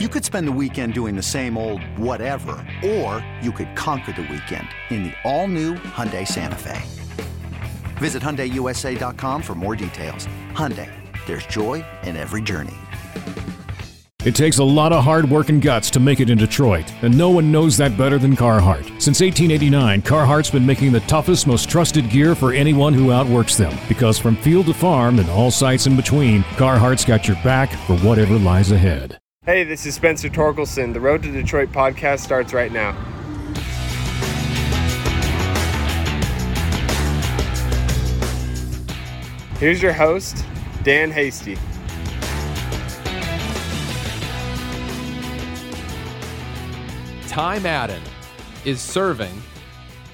You could spend the weekend doing the same old whatever, or you could conquer the weekend in the all-new Hyundai Santa Fe. Visit HyundaiUSA.com for more details. Hyundai, there's joy in every journey. It takes a lot of hard work and guts to make it in Detroit, and no one knows that better than Carhartt. Since 1889, Carhartt's been making the toughest, most trusted gear for anyone who outworks them. Because from field to farm and all sites in between, Carhartt's got your back for whatever lies ahead. Hey, this is Spencer Torkelson. The Road to Detroit podcast starts right now. Here's your host, Dan Hasty. Ty Madden is serving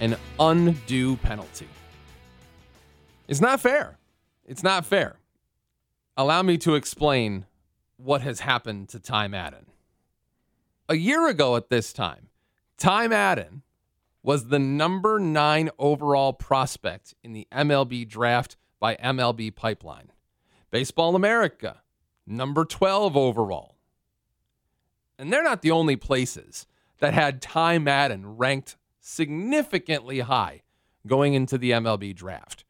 an undue penalty. It's not fair. It's not fair. Allow me to explain what has happened to Ty Madden. A year ago at this time, Ty Madden was the number nine overall prospect in the MLB draft by MLB Pipeline. Baseball America, number 12 overall. And they're not the only places that had Ty Madden ranked significantly high going into the MLB draft.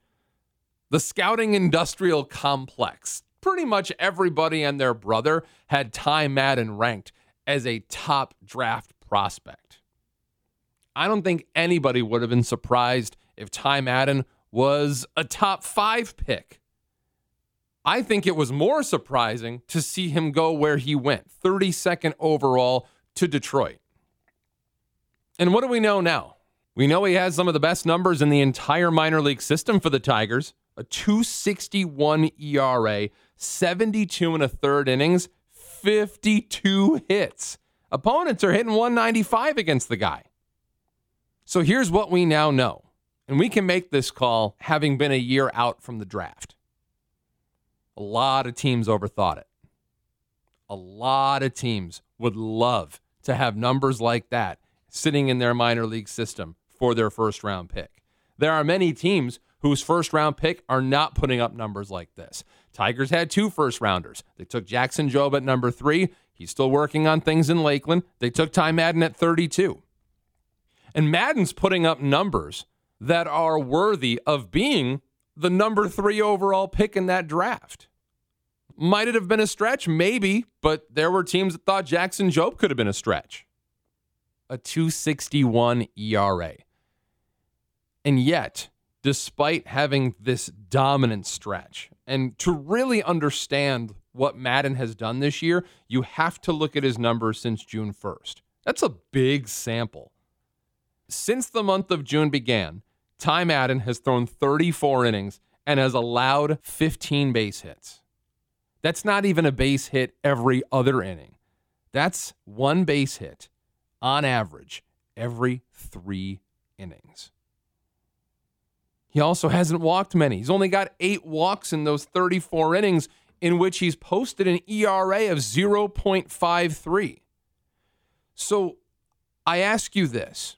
The scouting industrial complex, pretty much everybody and their brother had Ty Madden ranked as a top draft prospect. I don't think anybody would have been surprised if Ty Madden was a top five pick. I think it was more surprising to see him go where he went, 32nd overall to Detroit. And what do we know now? We know he has some of the best numbers in the entire minor league system for the Tigers a 261 ERA, 72 and a third innings, 52 hits. Opponents are hitting 195 against the guy. So here's what we now know. And we can make this call having been a year out from the draft. A lot of teams overthought it. A lot of teams would love to have numbers like that sitting in their minor league system for their first round pick. There are many teams whose first round pick are not putting up numbers like this. Tigers had two first rounders. They took Jackson Jobe at number three. He's still working on things in Lakeland. They took Ty Madden at 32. And Madden's putting up numbers that are worthy of being the number three overall pick in that draft. Might it have been a stretch? Maybe, but there were teams that thought Jackson Jobe could have been a stretch. A 261 ERA. And yet, despite having this dominant stretch. And to really understand what Madden has done this year, you have to look at his numbers since June 1st. That's a big sample. Since the month of June began, Ty Madden has thrown 34 innings and has allowed 15 base hits. That's not even a base hit every other inning. That's one base hit on average every three innings. He also hasn't walked many. He's only got eight walks in those 34 innings, in which he's posted an ERA of 0.53. So I ask you this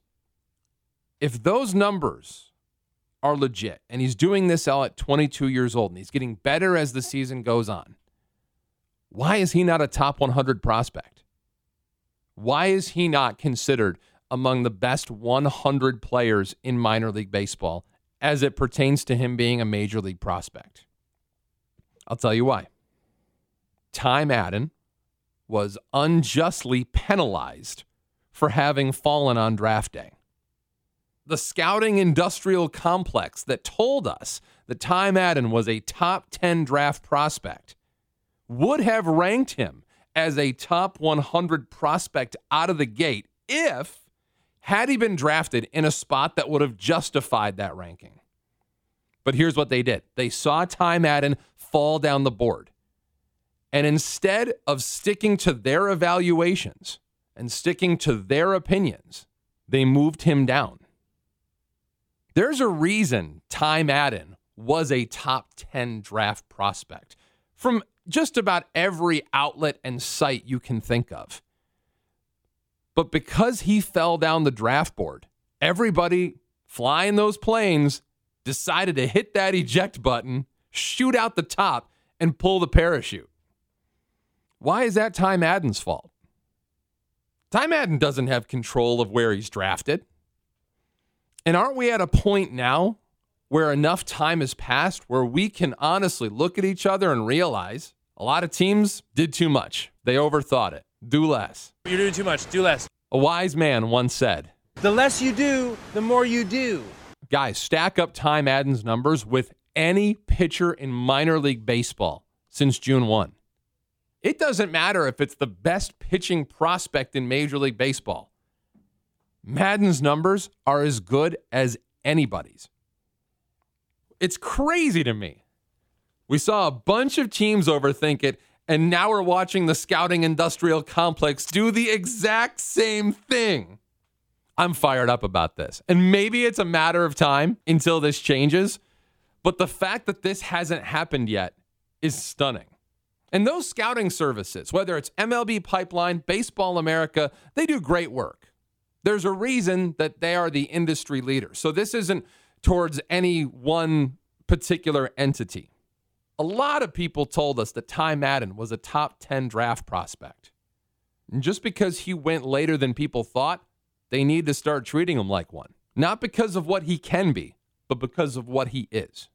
if those numbers are legit, and he's doing this all at 22 years old, and he's getting better as the season goes on, why is he not a top 100 prospect? Why is he not considered among the best 100 players in minor league baseball as it pertains to him being a major league prospect. I'll tell you why. Ty Madden was unjustly penalized for having fallen on draft day. The scouting industrial complex that told us that Ty Madden was a top 10 draft prospect would have ranked him as a top 100 prospect out of the gate if had he been drafted in a spot that would have justified that ranking. But here's what they did they saw Ty Madden fall down the board. And instead of sticking to their evaluations and sticking to their opinions, they moved him down. There's a reason Ty Madden was a top 10 draft prospect from just about every outlet and site you can think of. But because he fell down the draft board, everybody flying those planes decided to hit that eject button, shoot out the top, and pull the parachute. Why is that Ty Madden's fault? Ty Madden doesn't have control of where he's drafted. And aren't we at a point now where enough time has passed where we can honestly look at each other and realize a lot of teams did too much? They overthought it. Do less. You're doing too much. Do less. A wise man once said, The less you do, the more you do. Guys, stack up Ty Madden's numbers with any pitcher in minor league baseball since June 1. It doesn't matter if it's the best pitching prospect in Major League Baseball. Madden's numbers are as good as anybody's. It's crazy to me. We saw a bunch of teams overthink it, and now we're watching the scouting industrial complex do the exact same thing. I'm fired up about this. And maybe it's a matter of time until this changes, but the fact that this hasn't happened yet is stunning. And those scouting services, whether it's MLB Pipeline, Baseball America, they do great work. There's a reason that they are the industry leader. So this isn't towards any one particular entity. A lot of people told us that Ty Madden was a top 10 draft prospect. And just because he went later than people thought, they need to start treating him like one. Not because of what he can be, but because of what he is.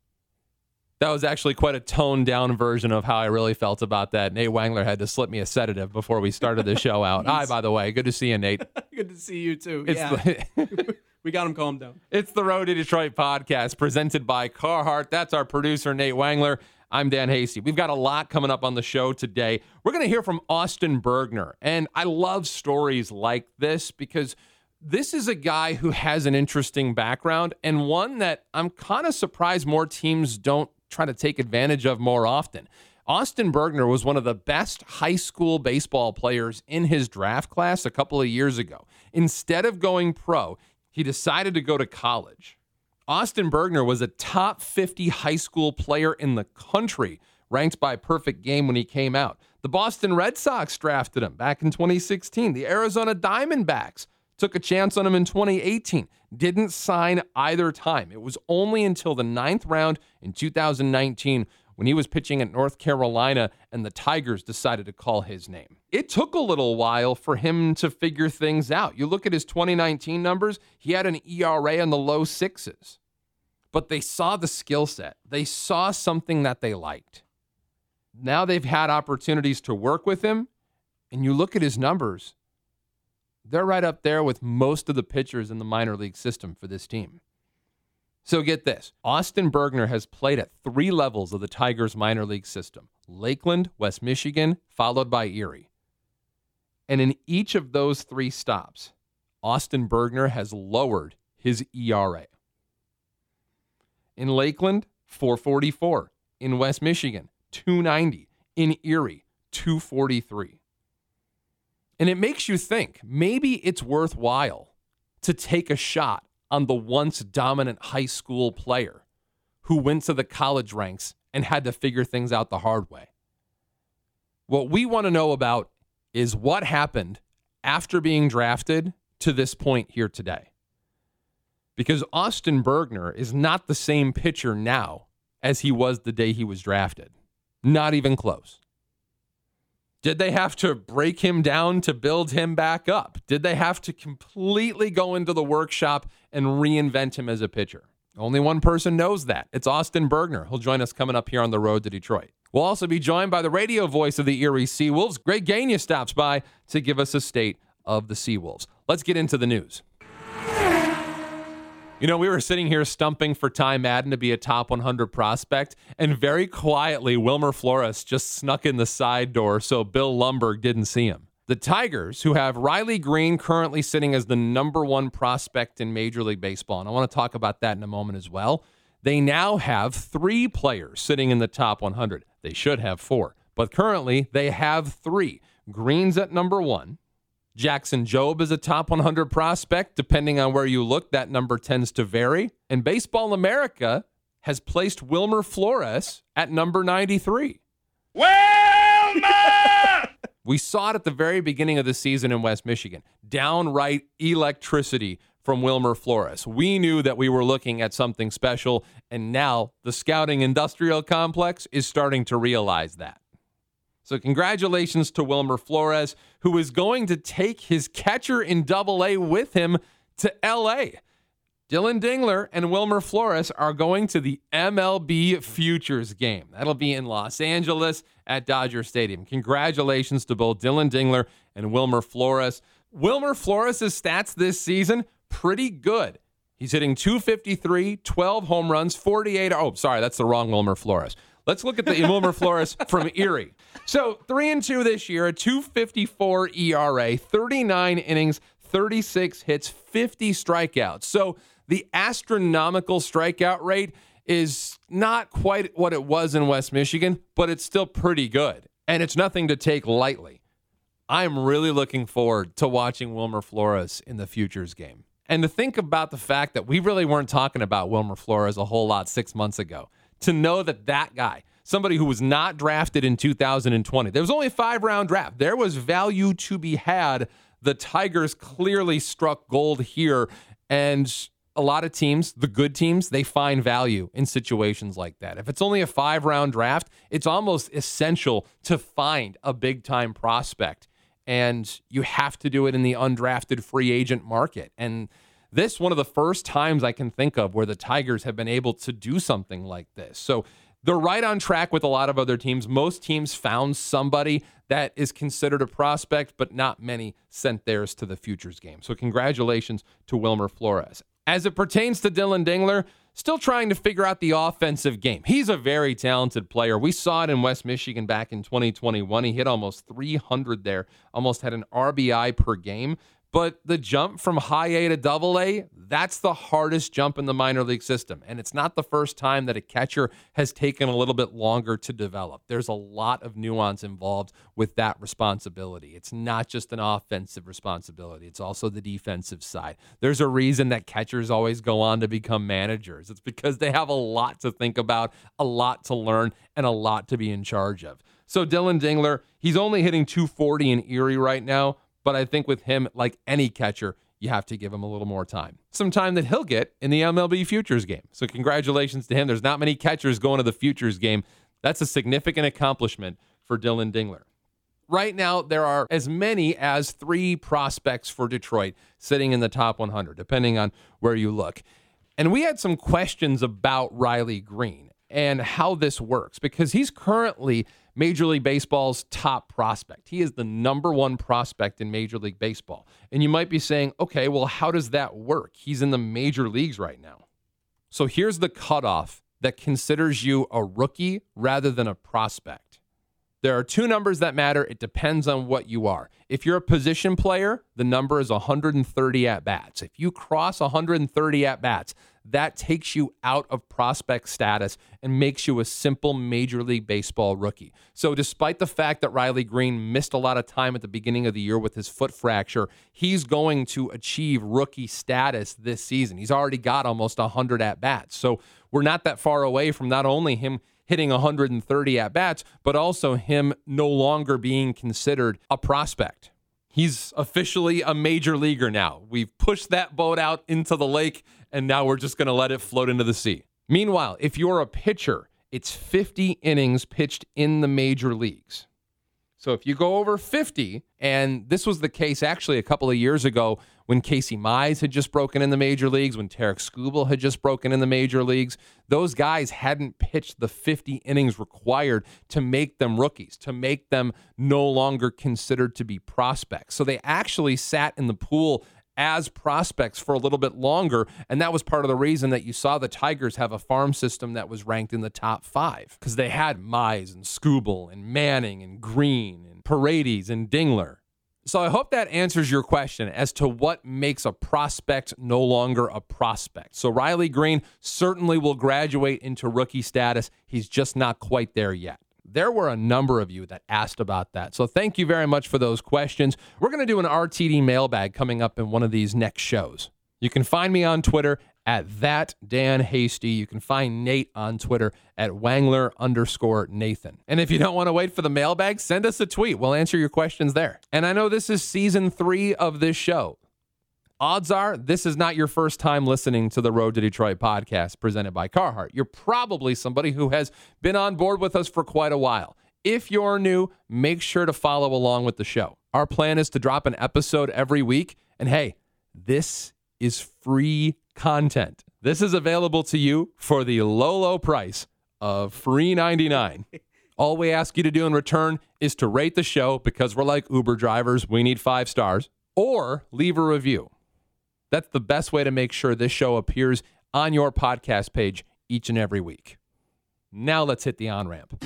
That was actually quite a toned down version of how I really felt about that. Nate Wangler had to slip me a sedative before we started the show out. Hi, by the way. Good to see you, Nate. Good to see you too. It's yeah, the, we got him calmed down. it's the Road to Detroit podcast presented by Carhartt. That's our producer, Nate Wangler. I'm Dan Hasty. We've got a lot coming up on the show today. We're going to hear from Austin Bergner. And I love stories like this because this is a guy who has an interesting background and one that I'm kind of surprised more teams don't try to take advantage of more often. Austin Bergner was one of the best high school baseball players in his draft class a couple of years ago. Instead of going pro, he decided to go to college. Austin Bergner was a top 50 high school player in the country, ranked by Perfect Game when he came out. The Boston Red Sox drafted him back in 2016. The Arizona Diamondbacks took a chance on him in 2018. Didn't sign either time. It was only until the ninth round in 2019 when he was pitching at North Carolina and the Tigers decided to call his name. It took a little while for him to figure things out. You look at his 2019 numbers, he had an ERA in the low sixes, but they saw the skill set, they saw something that they liked. Now they've had opportunities to work with him, and you look at his numbers, they're right up there with most of the pitchers in the minor league system for this team. So get this Austin Bergner has played at three levels of the Tigers minor league system Lakeland, West Michigan, followed by Erie. And in each of those three stops, Austin Bergner has lowered his ERA. In Lakeland, 444. In West Michigan, 290. In Erie, 243. And it makes you think maybe it's worthwhile to take a shot on the once dominant high school player who went to the college ranks and had to figure things out the hard way. What we want to know about is what happened after being drafted to this point here today. Because Austin Bergner is not the same pitcher now as he was the day he was drafted. Not even close. Did they have to break him down to build him back up? Did they have to completely go into the workshop and reinvent him as a pitcher? Only one person knows that. It's Austin Bergner. He'll join us coming up here on the road to Detroit. We'll also be joined by the radio voice of the Erie Seawolves. Greg Gania stops by to give us a state of the Seawolves. Let's get into the news. You know, we were sitting here stumping for Ty Madden to be a top 100 prospect, and very quietly, Wilmer Flores just snuck in the side door so Bill Lumbergh didn't see him. The Tigers, who have Riley Greene currently sitting as the number one prospect in Major League Baseball, and I want to talk about that in a moment as well. They now have three players sitting in the top 100. They should have four, but currently they have three. Greene's at number one. Jackson Jobe is a top 100 prospect. Depending on where you look, that number tends to vary. And Baseball America has placed Wilmer Flores at number 93. Wilmer! We saw it at the very beginning of the season in West Michigan. Downright electricity from Wilmer Flores. We knew that we were looking at something special, and now the scouting industrial complex is starting to realize that. So, congratulations to Wilmer Flores, who is going to take his catcher in double A with him to LA. Dylan Dingler and Wilmer Flores are going to the MLB Futures game. That'll be in Los Angeles at Dodger Stadium. Congratulations to both Dylan Dingler and Wilmer Flores. Wilmer Flores' stats this season, pretty good. He's hitting 253, 12 home runs, 48. Oh, sorry, that's the wrong Wilmer Flores. Let's look at the Wilmer Flores from Erie. So, 3 and 2 this year, a 254 ERA, 39 innings, 36 hits, 50 strikeouts. So, the astronomical strikeout rate is not quite what it was in West Michigan, but it's still pretty good. And it's nothing to take lightly. I'm really looking forward to watching Wilmer Flores in the futures game. And to think about the fact that we really weren't talking about Wilmer Flores a whole lot six months ago, to know that that guy, somebody who was not drafted in 2020, there was only a five round draft, there was value to be had. The Tigers clearly struck gold here. And a lot of teams, the good teams, they find value in situations like that. If it's only a five round draft, it's almost essential to find a big time prospect. And you have to do it in the undrafted free agent market. And this one of the first times I can think of where the Tigers have been able to do something like this. So they're right on track with a lot of other teams. Most teams found somebody that is considered a prospect, but not many sent theirs to the futures game. So congratulations to Wilmer Flores. As it pertains to Dylan Dingler, still trying to figure out the offensive game. He's a very talented player. We saw it in West Michigan back in 2021. He hit almost 300 there, almost had an RBI per game. But the jump from high A to double A, that's the hardest jump in the minor league system. And it's not the first time that a catcher has taken a little bit longer to develop. There's a lot of nuance involved with that responsibility. It's not just an offensive responsibility, it's also the defensive side. There's a reason that catchers always go on to become managers. It's because they have a lot to think about, a lot to learn, and a lot to be in charge of. So Dylan Dingler, he's only hitting 240 in Erie right now but I think with him, like any catcher, you have to give him a little more time. Some time that he'll get in the MLB futures game. So, congratulations to him. There's not many catchers going to the futures game. That's a significant accomplishment for Dylan Dingler. Right now, there are as many as three prospects for Detroit sitting in the top 100, depending on where you look. And we had some questions about Riley Greene and how this works because he's currently Major League Baseball's top prospect. He is the number one prospect in Major League Baseball. And you might be saying, okay, well, how does that work? He's in the major leagues right now. So here's the cutoff that considers you a rookie rather than a prospect. There are two numbers that matter. It depends on what you are. If you're a position player, the number is 130 at bats. If you cross 130 at bats, that takes you out of prospect status and makes you a simple Major League Baseball rookie. So, despite the fact that Riley Greene missed a lot of time at the beginning of the year with his foot fracture, he's going to achieve rookie status this season. He's already got almost 100 at bats. So, we're not that far away from not only him hitting 130 at bats, but also him no longer being considered a prospect. He's officially a major leaguer now. We've pushed that boat out into the lake and now we're just going to let it float into the sea. Meanwhile, if you're a pitcher, it's 50 innings pitched in the major leagues. So if you go over 50, and this was the case actually a couple of years ago when Casey Mize had just broken in the major leagues, when Tarik Skubal had just broken in the major leagues, those guys hadn't pitched the 50 innings required to make them rookies, to make them no longer considered to be prospects. So they actually sat in the pool as prospects for a little bit longer. And that was part of the reason that you saw the Tigers have a farm system that was ranked in the top five because they had Mize and Skubal and Manning and Greene and Paredes and Dingler. So I hope that answers your question as to what makes a prospect no longer a prospect. So Riley Greene certainly will graduate into rookie status. He's just not quite there yet there were a number of you that asked about that. So thank you very much for those questions. We're going to do an RTD mailbag coming up in one of these next shows. You can find me on Twitter at that Dan Hasty. You can find Nate on Twitter at Wangler underscore Nathan. And if you don't want to wait for the mailbag, send us a tweet. We'll answer your questions there. And I know this is season three of this show odds are this is not your first time listening to the Road to Detroit podcast presented by Carhartt. You're probably somebody who has been on board with us for quite a while. If you're new, make sure to follow along with the show. Our plan is to drop an episode every week. And hey, this is free content. This is available to you for the low, low price of free 99. All we ask you to do in return is to rate the show because we're like Uber drivers. We need five stars or leave a review. That's the best way to make sure this show appears on your podcast page each and every week. Now let's hit the on ramp.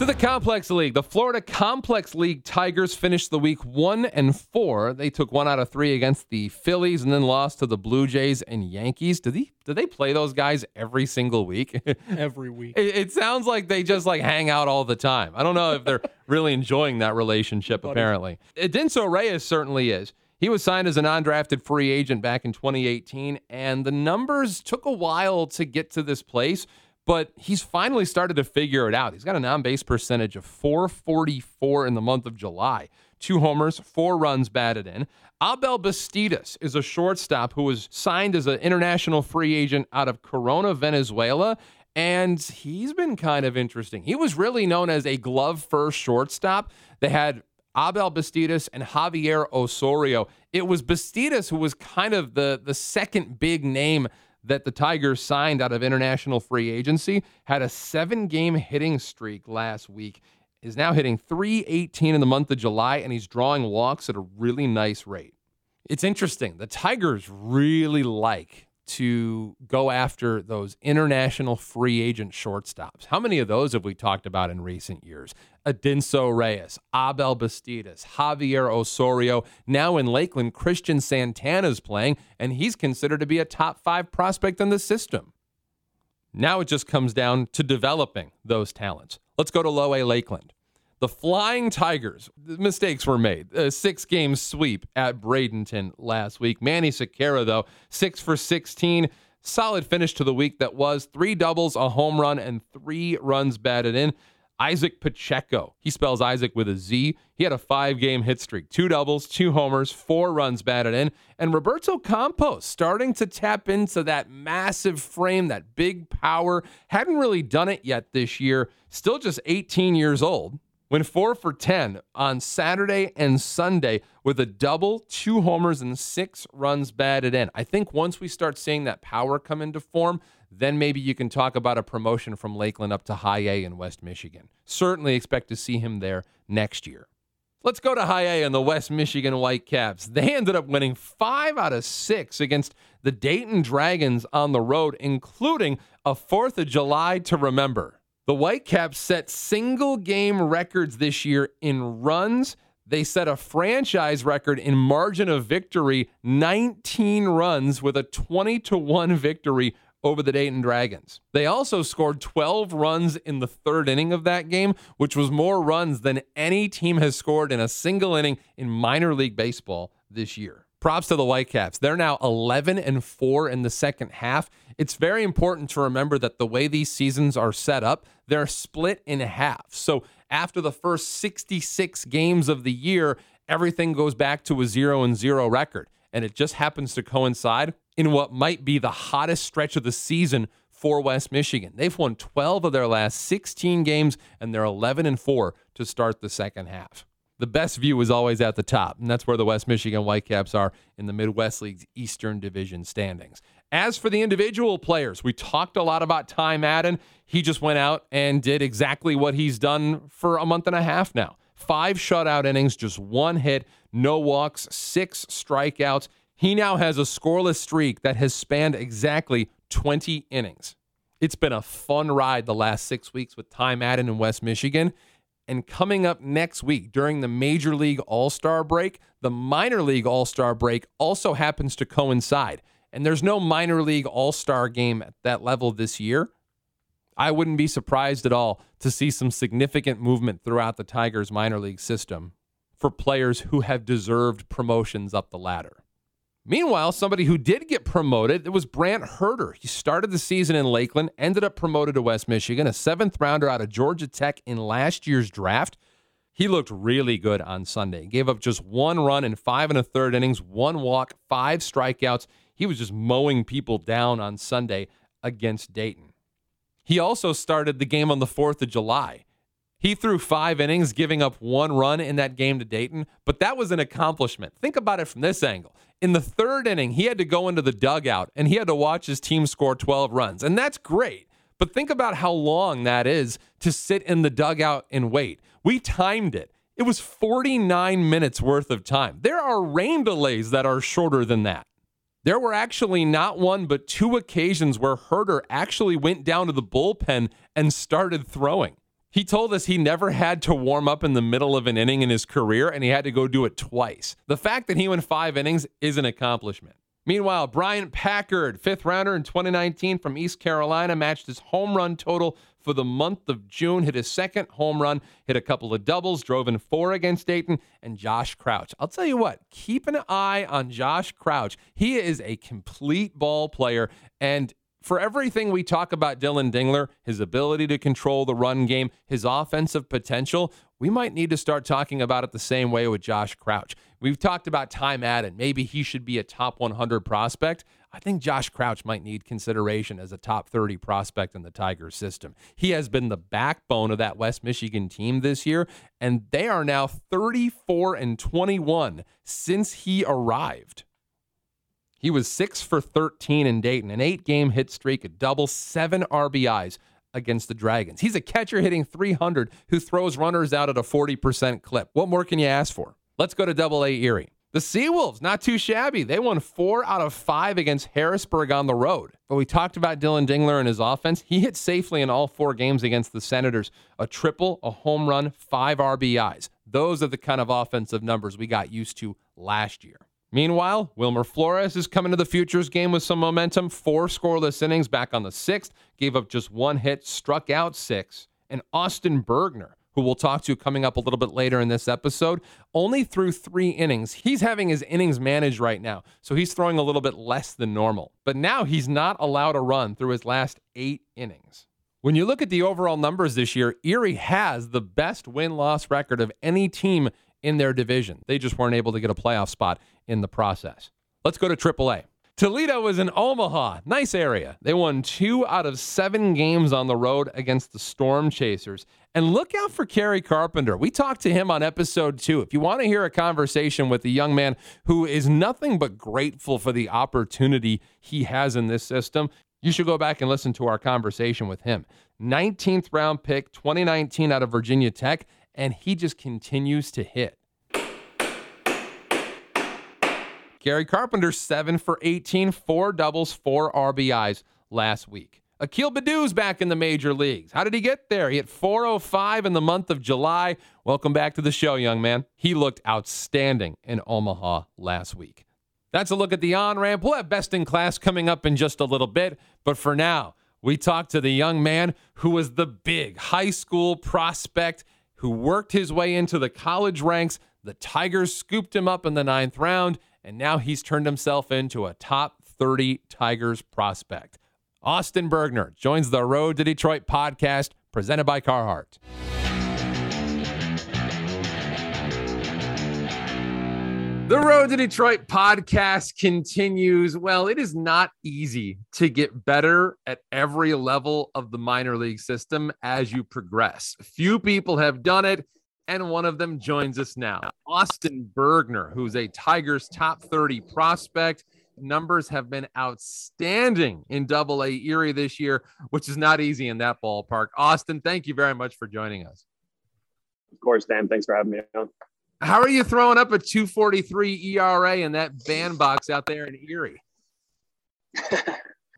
To the Complex League, the Florida Complex League Tigers finished the week one and four. They took one out of three against the Phillies and then lost to the Blue Jays and Yankees. Do they do they play those guys every single week? Every week. It, it sounds like they just like hang out all the time. I don't know if they're really enjoying that relationship. Apparently, Edinso Reyes certainly is. He was signed as an undrafted free agent back in 2018, and the numbers took a while to get to this place but he's finally started to figure it out. He's got an on base percentage of 444 in the month of July. Two homers, four runs batted in. Abel Bastidas is a shortstop who was signed as an international free agent out of Corona, Venezuela. And he's been kind of interesting. He was really known as a glove first shortstop. They had Abel Bastidas and Javier Osorio. It was Bastidas who was kind of the, the second big name that the Tigers signed out of international free agency had a seven game hitting streak last week. Is now hitting 318 in the month of July, and he's drawing walks at a really nice rate. It's interesting. The Tigers really like to go after those international free agent shortstops. How many of those have we talked about in recent years? Edinso Reyes, Abel Bastidas, Javier Osorio. Now in Lakeland, Cristian Santana's playing, and he's considered to be a top five prospect in the system. Now it just comes down to developing those talents. Let's go to Low A Lakeland. The Flying Tigers, mistakes were made. A six game sweep at Bradenton last week. Manny Sequera, though, six for 16. Solid finish to the week that was three doubles, a home run, and three runs batted in. Izaac Pacheco. He spells Isaac with a Z. He had a five game hit streak, two doubles, two homers, four runs batted in. And Roberto Campos starting to tap into that massive frame, that big power. Hadn't really done it yet this year. Still just 18 years old. Went four for 10 on Saturday and Sunday with a double, two homers, and six runs batted in. I think once we start seeing that power come into form, then maybe you can talk about a promotion from Lakeland up to high A in West Michigan. Certainly expect to see him there next year. Let's go to high A and the West Michigan Whitecaps. They ended up winning five out of six against the Dayton Dragons on the road, including a 4th of July to remember. The Whitecaps set single game records this year in runs. They set a franchise record in margin of victory, 19 runs with a 20 to 1 victory over the Dayton Dragons. They also scored 12 runs in the third inning of that game, which was more runs than any team has scored in a single inning in minor league baseball this year. Props to the Whitecaps. They're now 11 and 4 in the second half. It's very important to remember that the way these seasons are set up, they're split in half. So after the first 66 games of the year, everything goes back to a 0 and 0 record. And it just happens to coincide in what might be the hottest stretch of the season for West Michigan. They've won 12 of their last 16 games and they're 11 and 4 to start the second half the best view is always at the top, and that's where the West Michigan Whitecaps are in the Midwest League's Eastern Division standings. As for the individual players, we talked a lot about Ty Madden. He just went out and did exactly what he's done for a month and a half now. Five shutout innings, just one hit, no walks, six strikeouts. He now has a scoreless streak that has spanned exactly 20 innings. It's been a fun ride the last six weeks with Ty Madden in West Michigan. And coming up next week during the Major League All Star break, the Minor League All Star break also happens to coincide. And there's no minor league all star game at that level this year. I wouldn't be surprised at all to see some significant movement throughout the Tigers minor league system for players who have deserved promotions up the ladder. Meanwhile, somebody who did get promoted, it was Brant Hurter. He started the season in Lakeland, ended up promoted to West Michigan, a seventh rounder out of Georgia Tech in last year's draft. He looked really good on Sunday. Gave up just one run in five and a third innings, one walk, five strikeouts. He was just mowing people down on Sunday against Dayton. He also started the game on the 4th of July. He threw five innings, giving up one run in that game to Dayton, but that was an accomplishment. Think about it from this angle. In the third inning, he had to go into the dugout and he had to watch his team score 12 runs, and that's great. But think about how long that is to sit in the dugout and wait. We timed it. It was 49 minutes worth of time. There are rain delays that are shorter than that. There were actually not one, but two occasions where Hurter actually went down to the bullpen and started throwing. He told us he never had to warm up in the middle of an inning in his career, and he had to go do it twice. The fact that he went five innings is an accomplishment. Meanwhile, Bryant Packard, fifth rounder in 2019 from East Carolina, matched his home run total for the month of June, hit his second home run, hit a couple of doubles, drove in four against Dayton, and Josh Crouch. I'll tell you what, keep an eye on Josh Crouch. He is a complete ball player, and for everything we talk about Dylan Dingler, his ability to control the run game, his offensive potential, we might need to start talking about it the same way with Josh Crouch. We've talked about Ty Madden. Maybe he should be a top 100 prospect. I think Josh Crouch might need consideration as a top 30 prospect in the Tigers system. He has been the backbone of that West Michigan team this year, and they are now 34 and 21 since he arrived. He was six for 13 in Dayton, an eight game hit streak, a double, seven RBIs against the Dragons. He's a catcher hitting 300 who throws runners out at a 40% clip. What more can you ask for? Let's go to double A Erie. The Seawolves, not too shabby. They won four out of five against Harrisburg on the road. But we talked about Dylan Dingler and his offense. He hit safely in all four games against the Senators a triple, a home run, five RBIs. Those are the kind of offensive numbers we got used to last year. Meanwhile, Wilmer Flores is coming to the Futures game with some momentum. Four scoreless innings back on the sixth, gave up just one hit, struck out six. And Austin Bergner, who we'll talk to coming up a little bit later in this episode, only threw three innings. He's having his innings managed right now, so he's throwing a little bit less than normal. But now he's not allowed a run through his last eight innings. When you look at the overall numbers this year, Erie has the best win loss record of any team in their division. They just weren't able to get a playoff spot in the process. Let's go to AAA. Toledo is in Omaha. Nice area. They won two out of seven games on the road against the Storm Chasers. And look out for Kerry Carpenter. We talked to him on episode two. If you want to hear a conversation with a young man who is nothing but grateful for the opportunity he has in this system, you should go back and listen to our conversation with him. 19th round pick, 2019 out of Virginia Tech and he just continues to hit. Kerry Carpenter, 7 for 18, four doubles, four RBIs last week. Akil Baddoo's back in the major leagues. How did he get there? He hit 405 in the month of July. Welcome back to the show, young man. He looked outstanding in Omaha last week. That's a look at the on ramp. We'll have best in class coming up in just a little bit. But for now, we talked to the young man who was the big high school prospect who worked his way into the college ranks. The Tigers scooped him up in the ninth round, and now he's turned himself into a top 30 Tigers prospect. Austin Bergner joins the Road to Detroit podcast presented by Carhartt. The Road to Detroit podcast continues. Well, it is not easy to get better at every level of the minor league system as you progress. Few people have done it, and one of them joins us now. Austin Bergner, who's a Tigers top 30 prospect. Numbers have been outstanding in double A Erie this year, which is not easy in that ballpark. Austin, thank you very much for joining us. Of course, Dan. Thanks for having me on. How are you throwing up a 243 ERA in that bandbox out there in Erie?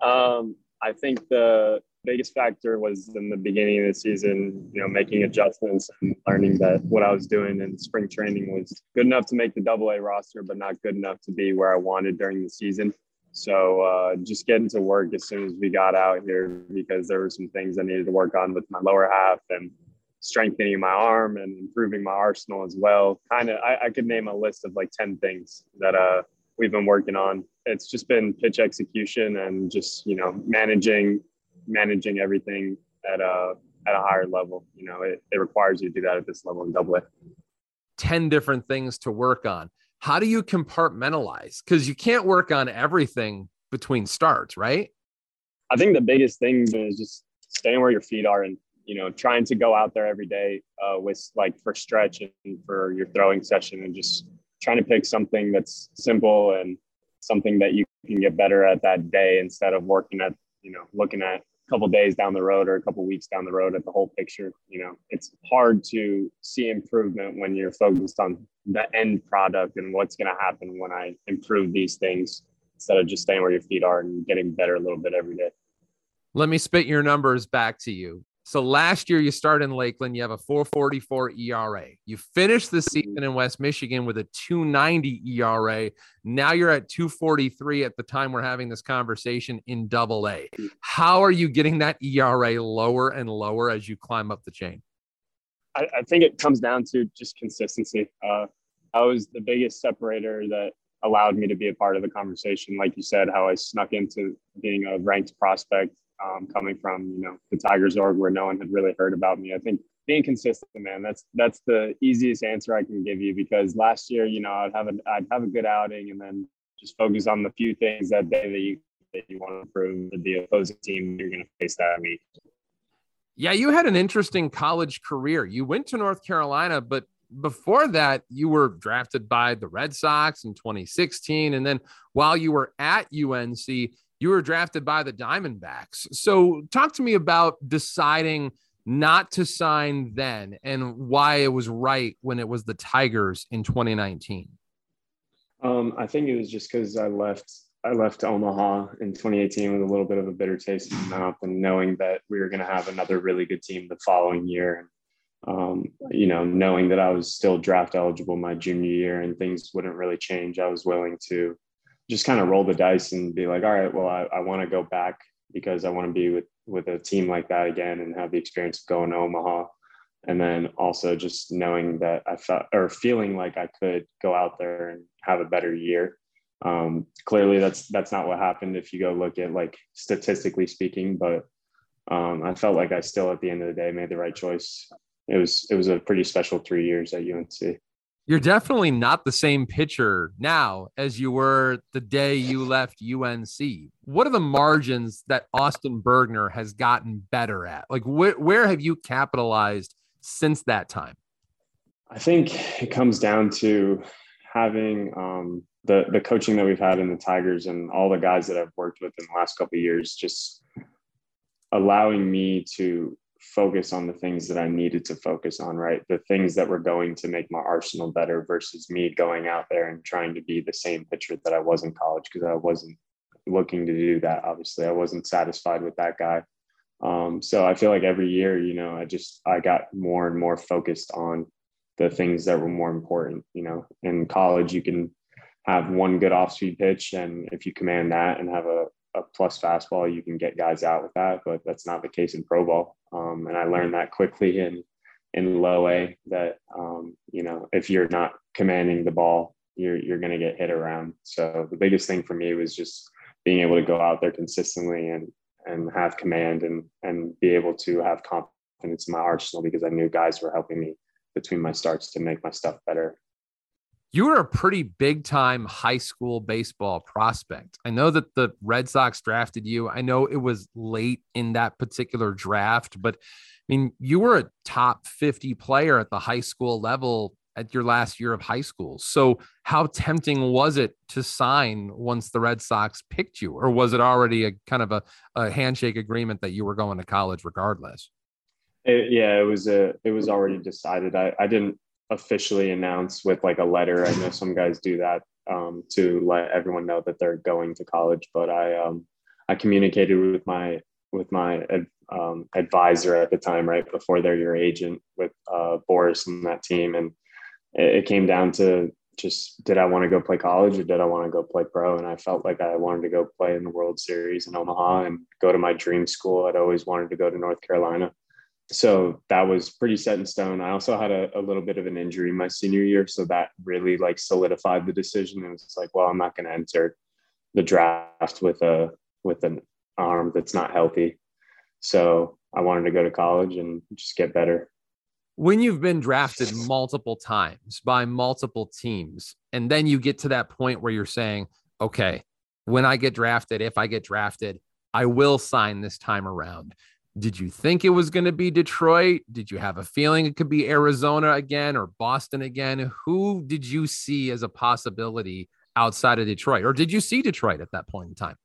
um, I think the biggest factor was in the beginning of the season, you know, making adjustments and learning that what I was doing in spring training was good enough to make the double A roster, but not good enough to be where I wanted during the season. So uh, just getting to work as soon as we got out here because there were some things I needed to work on with my lower half and strengthening my arm and improving my arsenal as well. Kind of, I, I, could name a list of like 10 things that uh, we've been working on. It's just been pitch execution and just, you know, managing, managing everything at a, at a higher level. You know, it, it requires you to do that at this level in double A. 10 different things to work on. How do you compartmentalize? Because you can't work on everything between starts, right? I think the biggest thing is just staying where your feet are and you know trying to go out there every day uh, with like for stretch and for your throwing session and just trying to pick something that's simple and something that you can get better at that day instead of working at you know looking at couple days down the road or a couple weeks down the road at the whole picture you know it's hard to see improvement when you're focused on the end product and what's going to happen when i improve these things instead of just staying where your feet are and getting better a little bit every day. Let me spit your numbers back to you so last year you start in Lakeland, you have a 444 ERA. You finished the season in West Michigan with a 290 ERA. Now you're at 243 at the time we're having this conversation in double A. How are you getting that ERA lower and lower as you climb up the chain? I, I think it comes down to just consistency. Uh, I was the biggest separator that allowed me to be a part of the conversation. Like you said, how I snuck into being a ranked prospect um, coming from you know the Tigers org where no one had really heard about me. I think being consistent, man, that's that's the easiest answer I can give you because last year, you know, I'd have a I'd have a good outing and then just focus on the few things that day that you that you want to improve with the opposing team you're going to face that week. Yeah, you had an interesting college career. You went to North Carolina, but before that, you were drafted by the Red Sox in 2016. And then while you were at UNC, you were drafted by the Diamondbacks. So, talk to me about deciding not to sign then and why it was right when it was the Tigers in 2019. Um, I think it was just because I left. I left Omaha in 2018 with a little bit of a bitter taste in my mouth, and knowing that we were going to have another really good team the following year. Um, you know, knowing that I was still draft eligible my junior year and things wouldn't really change, I was willing to just kind of roll the dice and be like, all right, well, I, I want to go back because I want to be with with a team like that again and have the experience of going to Omaha. And then also just knowing that I felt or feeling like I could go out there and have a better year. Um, clearly, that's that's not what happened if you go look at like statistically speaking, but um, I felt like I still at the end of the day made the right choice. It was it was a pretty special three years at UNC you're definitely not the same pitcher now as you were the day you left UNC. What are the margins that Austin Bergner has gotten better at? Like, wh- where have you capitalized since that time? I think it comes down to having um, the the coaching that we've had in the Tigers and all the guys that I've worked with in the last couple years, just allowing me to focus on the things that I needed to focus on, right? The things that were going to make my arsenal better versus me going out there and trying to be the same pitcher that I was in college because I wasn't looking to do that. Obviously, I wasn't satisfied with that guy. Um, so I feel like every year, you know, I just I got more and more focused on the things that were more important. You know, in college, you can have one good off-speed pitch, and if you command that and have a a plus fastball, you can get guys out with that, but that's not the case in pro ball. Um, and I learned that quickly in in low A that um, you know if you're not commanding the ball, you're you're going to get hit around. So the biggest thing for me was just being able to go out there consistently and and have command and and be able to have confidence in my arsenal because I knew guys were helping me between my starts to make my stuff better you were a pretty big time high school baseball prospect. I know that the Red Sox drafted you. I know it was late in that particular draft, but I mean, you were a top 50 player at the high school level at your last year of high school. So, how tempting was it to sign once the Red Sox picked you, or was it already a kind of a, a handshake agreement that you were going to college regardless? It, yeah, it was a it was already decided. I, I didn't officially announce with like a letter. I know some guys do that um, to let everyone know that they're going to college, but I um, I communicated with my with my um, advisor at the time, right before they're your agent with uh, Boras and that team, and it, it came down to just did I want to go play college or did I want to go play pro? And I felt like I wanted to go play in the World Series in Omaha and go to my dream school. I'd always wanted to go to North Carolina so that was pretty set in stone. I also had a, a, little bit of an injury my senior year, so that really like solidified the decision. It was like, well, I'm not going to enter the draft with a with an arm that's not healthy. So I wanted to go to college and just get better. When you've been drafted multiple times by multiple teams, and then you get to that point where you're saying, okay, when I get drafted, if I get drafted, I will sign this time around Did you think it was going to be Detroit? Did you have a feeling it could be Arizona again or Boston again? Who did you see as a possibility outside of Detroit? Or did you see Detroit at that point in time?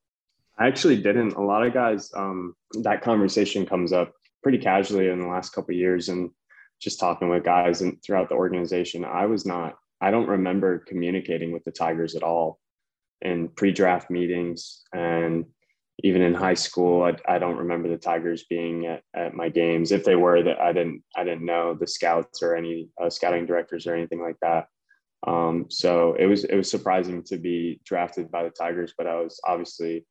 I actually didn't. A lot of guys, um, that conversation comes up pretty casually in the last couple years, and just talking with guys and throughout the organization. I was not. I don't remember communicating with the Tigers at all in pre-draft meetings, and even in high school, I, I don't remember the Tigers being at, at my games. If they were, that I didn't. I didn't know the scouts or any uh, scouting directors or anything like that. Um, so it was it was surprising to be drafted by the Tigers, but I was obviously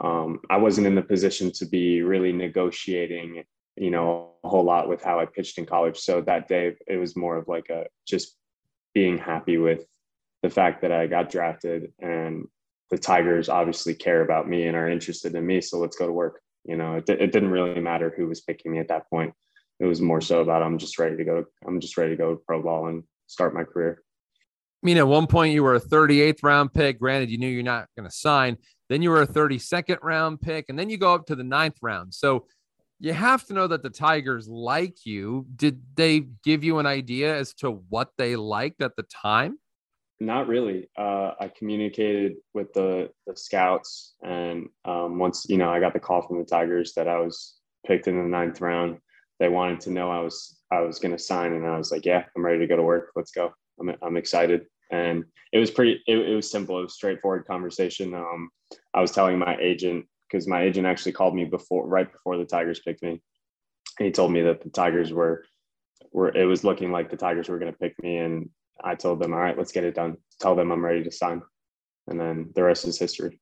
um, I wasn't in the position to be really negotiating, you know, a whole lot with how I pitched in college. So that day, it was more of like a just being happy with the fact that I got drafted and the Tigers obviously care about me and are interested in me. So let's go to work. You know, it, it didn't really matter who was picking me at that point. It was more so about I'm just ready to go. I'm just ready to go to pro ball and start my career. I mean, at one point you were a 38th round pick. Granted, you knew you're not going to sign. Then you were a 32nd round pick, and then you go up to the ninth round. So you have to know that the Tigers like you. Did they give you an idea as to what they liked at the time? Not really. Uh, I communicated with the the scouts, and um, once you know, I got the call from the Tigers that I was picked in the ninth round. They wanted to know I was I was going to sign, and I was like, "Yeah, I'm ready to go to work. Let's go. I'm I'm excited." And it was pretty. It, it was simple. It was straightforward conversation. Um, I was telling my agent because my agent actually called me before, right before the Tigers picked me. And he told me that the Tigers were were it was looking like the Tigers were going to pick me, and I told them, all right, let's get it done. Tell them I'm ready to sign. And then the rest is history.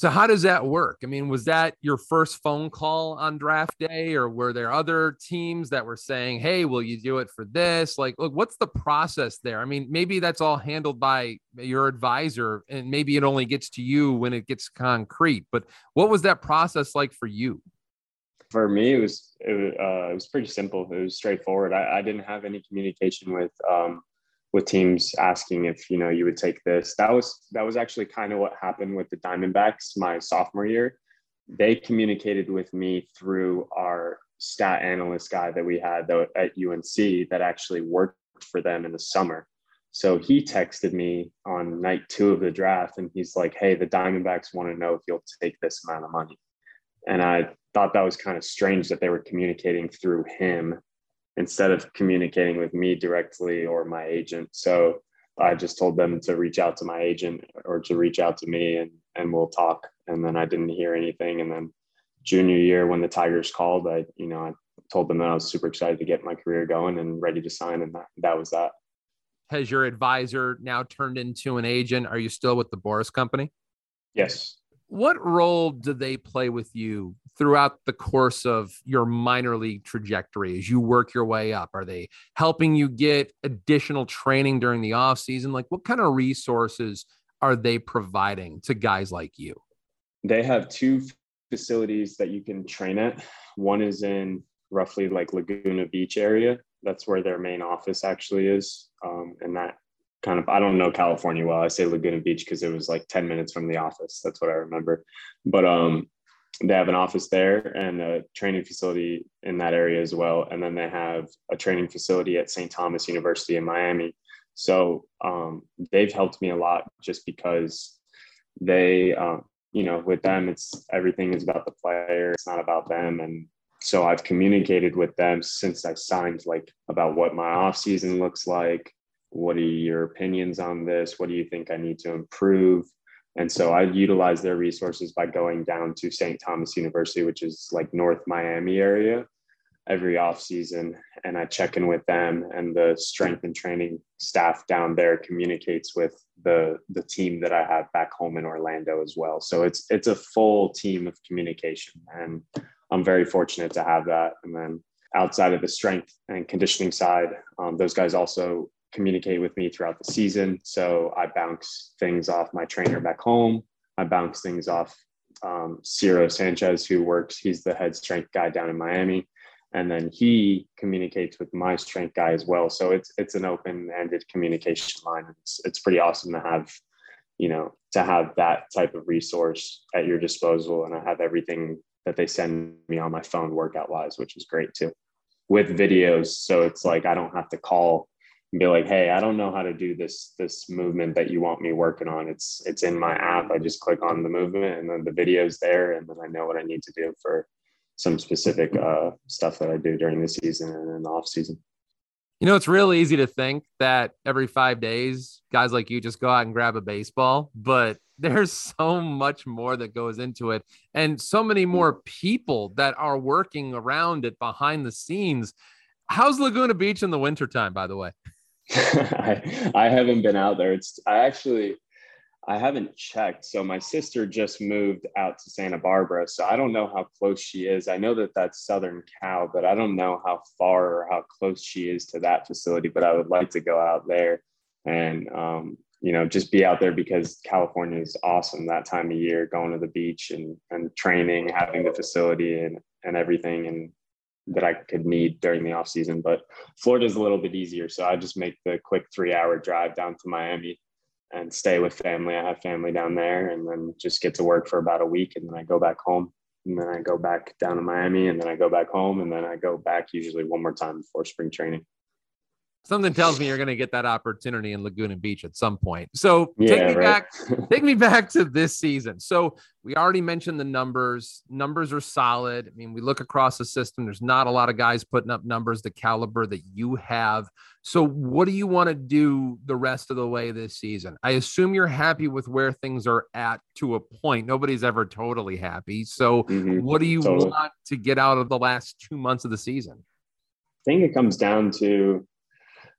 So how does that work? I mean, was that your first phone call on draft day, or were there other teams that were saying, "Hey, will you do it for this?" Like, look, what's the process there? I mean, maybe that's all handled by your advisor, and maybe it only gets to you when it gets concrete. But what was that process like for you? For me, it was it was, uh, it was pretty simple. It was straightforward. I, I didn't have any communication with um, with teams asking if you know you would take this. That was that was actually kind of what happened with the Diamondbacks my sophomore year. They communicated with me through our stat analyst guy that we had at UNC that actually worked for them in the summer. So he texted me on night two of the draft and he's like, Hey, the Diamondbacks want to know if you'll take this amount of money. And I thought that was kind of strange that they were communicating through him instead of communicating with me directly or my agent. So I just told them to reach out to my agent or to reach out to me and, and we'll talk. And then I didn't hear anything. And then junior year, when the Tigers called, I, you know, I told them that I was super excited to get my career going and ready to sign. And that, that was that. Has your advisor now turned into an agent? Are you still with the Boras company? Yes. What role do they play with you throughout the course of your minor league trajectory as you work your way up? Are they helping you get additional training during the off season? Like what kind of resources are they providing to guys like you? They have two facilities that you can train at. One is in roughly like Laguna Beach area. That's where their main office actually is. Um, and that kind of I don't know California well. I say Laguna Beach because it was like 10 minutes from the office. That's what I remember. But um they have an office there and a training facility in that area as well. And then they have a training facility at St. Thomas University in Miami. So um, they've helped me a lot just because they, um, you know, with them, it's everything is about the player. It's not about them. And so I've communicated with them since I signed, like about what my off season looks like, what are your opinions on this? What do you think I need to improve? And so I utilize their resources by going down to St. Thomas University, which is like North Miami area, every off season, and I check in with them. And the strength and training staff down there communicates with the the team that I have back home in Orlando as well. So it's it's a full team of communication, and I'm very fortunate to have that. And then outside of the strength and conditioning side, um, those guys also communicate with me throughout the season. So I bounce things off my trainer back home. I bounce things off um, Ciro Sanchez, who works, he's the head strength guy down in Miami. And then he communicates with my strength guy as well. So it's it's an open-ended communication line. It's it's pretty awesome to have, you know, to have that type of resource at your disposal. And I have everything that they send me on my phone workout wise, which is great too, with videos. So it's like I don't have to call and be like, "Hey, I don't know how to do this this movement that you want me working on." It's it's in my app. I just click on the movement, and then the video's there, and then I know what I need to do for some specific uh, stuff that I do during the season and in the off season. You know, it's really easy to think that every five days, guys like you just go out and grab a baseball, but there's so much more that goes into it and so many more people that are working around it behind the scenes. How's Laguna Beach in the wintertime, by the way? I, I haven't been out there. It's I actually I haven't checked. So my sister just moved out to Santa Barbara, so I don't know how close she is. I know that that's Southern Cal, but I don't know how far or how close she is to that facility. But I would like to go out there and um, you know just be out there because California is awesome that time of year, going to the beach and and training, having the facility and and everything and that I could need during the off season. But Florida is a little bit easier, so I just make the quick three hour drive down to Miami and stay with family. I have family down there and then just get to work for about a week and then I go back home. And then I go back down to Miami and then I go back home and then I go back usually one more time before spring training. Something tells me you're going to get that opportunity in Laguna Beach at some point. So Yeah, take me right. back, take me back to this season. So we already mentioned the numbers. Numbers are solid. I mean, we look across the system. There's not a lot of guys putting up numbers the caliber that you have. So what do you want to do the rest of the way this season? I assume you're happy with where things are at to a point. Nobody's ever totally happy. So Mhm. what do you Totally. want to get out of the last two months of the season? I think it comes down to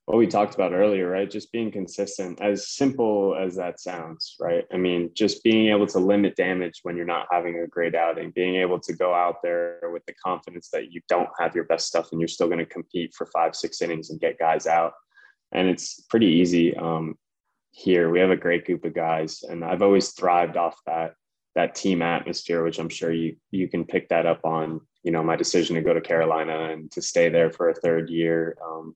what we talked about earlier, right? Just being consistent, as simple as that sounds, right? I mean, just being able to limit damage when you're not having a great outing, being able to go out there with the confidence that you don't have your best stuff and you're still going to compete for five, six innings and get guys out. And it's pretty easy um, here. We have a great group of guys, and I've always thrived off that that team atmosphere, which I'm sure you you can pick that up on. You know, my decision to go to Carolina and to stay there for a third year. Um,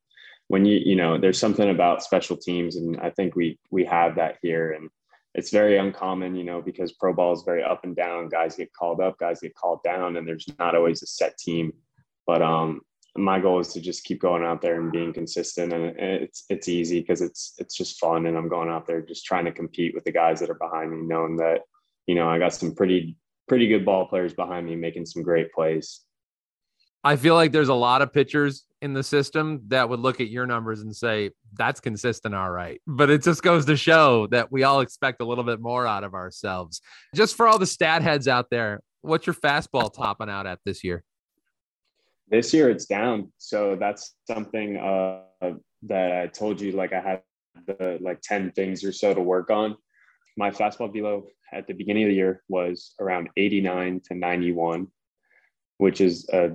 when you you know, there's something about special teams, and I think we we have that here, and it's very uncommon, you know, because pro ball is very up and down. Guys get called up, guys get called down, and there's not always a set team. But um, my goal is to just keep going out there and being consistent, and it's it's easy because it's it's just fun, and I'm going out there just trying to compete with the guys that are behind me, knowing that you know I got some pretty pretty good ball players behind me making some great plays. I feel like there's a lot of pitchers in the system that would look at your numbers and say, that's consistent, all right. But it just goes to show that we all expect a little bit more out of ourselves. Just for all the stat heads out there, what's your fastball topping out at this year? This year it's down, so that's something uh, that I told you. Like I had the like ten things or so to work on. My fastball velo at the beginning of the year was around 89 to 91, which is a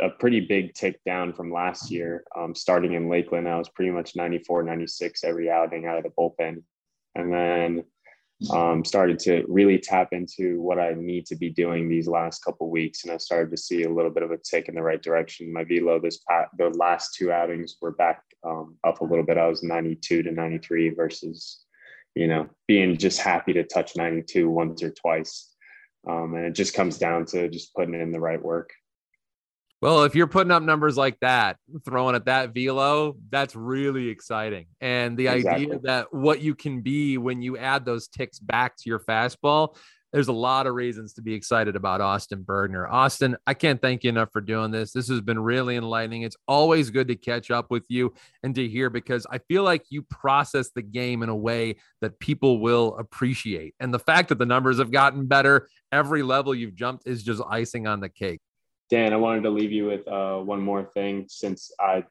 a pretty big tick down from last year. Um, starting in Lakeland, I was pretty much 94, 96 every outing out of the bullpen. And then um, started to really tap into what I need to be doing these last couple weeks. And I started to see a little bit of a tick in the right direction. My velo this pat, the last two outings were back um, up a little bit. I was 92 to 93 versus, you know, being just happy to touch 92 once or twice. Um, and it just comes down to just putting in the right work. Well, if you're putting up numbers like that, throwing at that velo, that's really exciting. And the Exactly. idea that what you can be when you add those ticks back to your fastball, there's a lot of reasons to be excited about Austin Bergner. Austin, I can't thank you enough for doing this. This has been really enlightening. It's always good to catch up with you and to hear because I feel like you process the game in a way that people will appreciate. And the fact that the numbers have gotten better, every level you've jumped is just icing on the cake. Dan, I wanted to leave you with uh, one more thing since I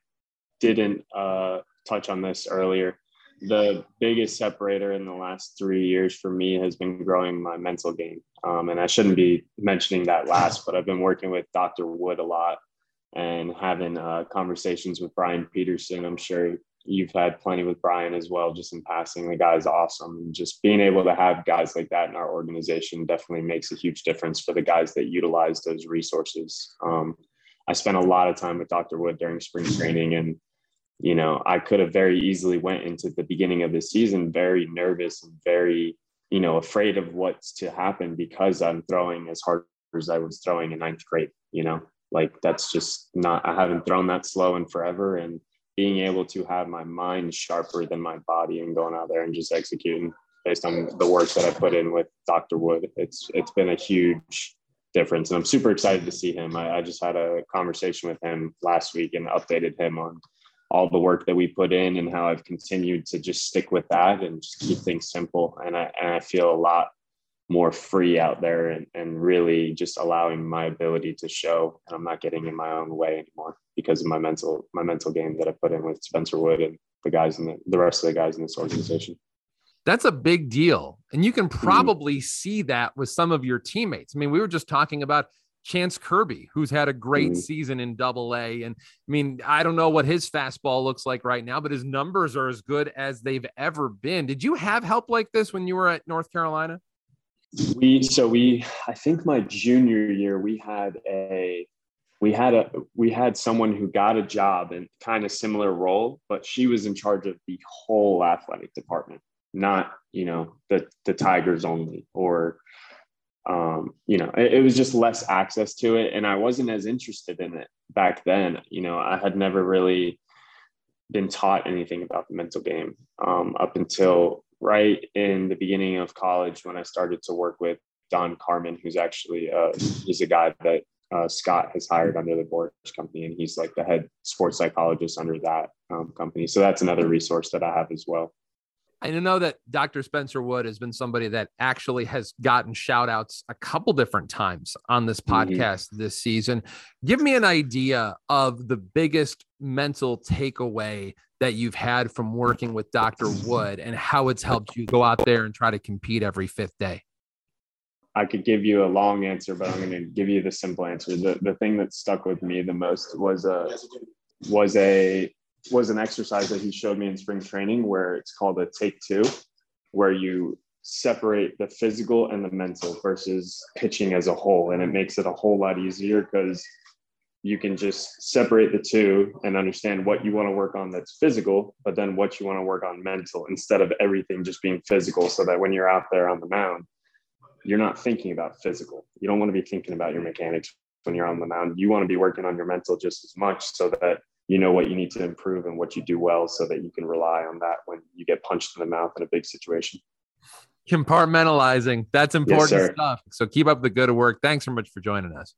didn't uh, touch on this earlier. The biggest separator in the last three years for me has been growing my mental game. Um, and I shouldn't be mentioning that last, but I've been working with Dr. Wood a lot and having uh, conversations with Brian Peterson. I'm sure you've had plenty with Brian as well, just in passing. The guy's awesome. And just being able to have guys like that in our organization definitely makes a huge difference for the guys that utilize those resources. Um, I spent a lot of time with Dr. Wood during spring training and you know, I could have very easily went into the beginning of the season very nervous and very, you know, afraid of what's to happen because I'm throwing as hard as I was throwing in ninth grade. You know, like that's just not. I haven't thrown that slow in forever, and being able to have my mind sharper than my body and going out there and just executing based on the work that I put in with Dr. Wood, it's it's been a huge difference, and I'm super excited to see him. I, I just had a conversation with him last week and updated him on all the work that we put in and how I've continued to just stick with that and just keep things simple. And I, and I feel a lot more free out there and, and really just allowing my ability to show and I'm not getting in my own way anymore because of my mental, my mental game that I put in with Spencer Wood and the guys in the, the rest of the guys in this organization. That's a big deal. And you can probably mm-hmm. see that with some of your teammates. I mean, we were just talking about Chance Kirby, who's had a great mm-hmm. season in double A. And I mean, I don't know what his fastball looks like right now, but his numbers are as good as they've ever been. Did you have help like this when you were at North Carolina? We, so we, I think my junior year, we had a, we had a, we had someone who got a job in kind of similar role, but she was in charge of the whole athletic department, not, you know, the, the Tigers only or, um, you know, it, it, was just less access to it. And I wasn't as interested in it back then. You know, I had never really been taught anything about the mental game um, up until right in the beginning of college when I started to work with Don Carmen, who's actually uh, he's a guy that uh, Scott has hired under the Boras company, and he's like the head sports psychologist under that um, company. So that's another resource that I have as well. I know that Dr. Spencer Wood has been somebody that actually has gotten shout outs a couple different times on this mm-hmm. podcast mm-hmm. this season. Give me an idea of the biggest mental takeaway that you've had from working with Dr. Wood and how it's helped you go out there and try to compete every fifth day. I could give you a long answer, but I'm going to give you the simple answer. The, the thing that stuck with me the most was a was a was an exercise that he showed me in spring training where it's called a take two, where you separate the physical and the mental versus pitching as a whole. And it makes it a whole lot easier because you can just separate the two and understand what you want to work on that's physical, but then what you want to work on mental instead of everything just being physical. So that when you're out there on the mound, you're not thinking about physical. You don't want to be thinking about your mechanics when you're on the mound. You want to be working on your mental just as much so that you know what you need to improve and what you do well so that you can rely on that when you get punched in the mouth in a big situation. Compartmentalizing. That's important yes, stuff. So keep up the good work. Thanks so much for joining us.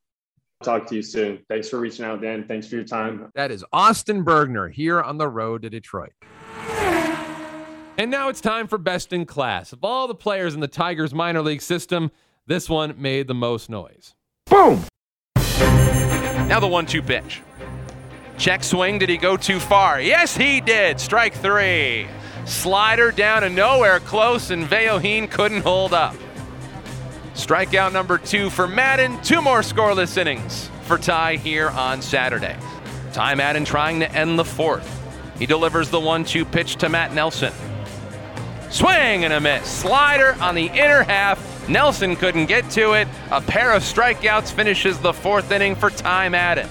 Talk to you soon. Thanks for reaching out, Dan. Thanks for your time. That is Austin Bergner here on the road to Detroit. And now it's time for best in class. Of all the players in the Tigers minor league system, this one made the most noise. Boom! Now the one two pitch. Check swing. Did he go too far? Yes, he did. Strike three. Slider down to nowhere close, and Veoheen couldn't hold up. Strikeout number two for Madden. Two more scoreless innings for Ty here on Saturday. Ty Madden trying to end the fourth. He delivers the one two pitch to Matt Nelson. Swing and a miss. Slider on the inner half. Nelson couldn't get to it. A pair of strikeouts finishes the fourth inning for Ty Madden.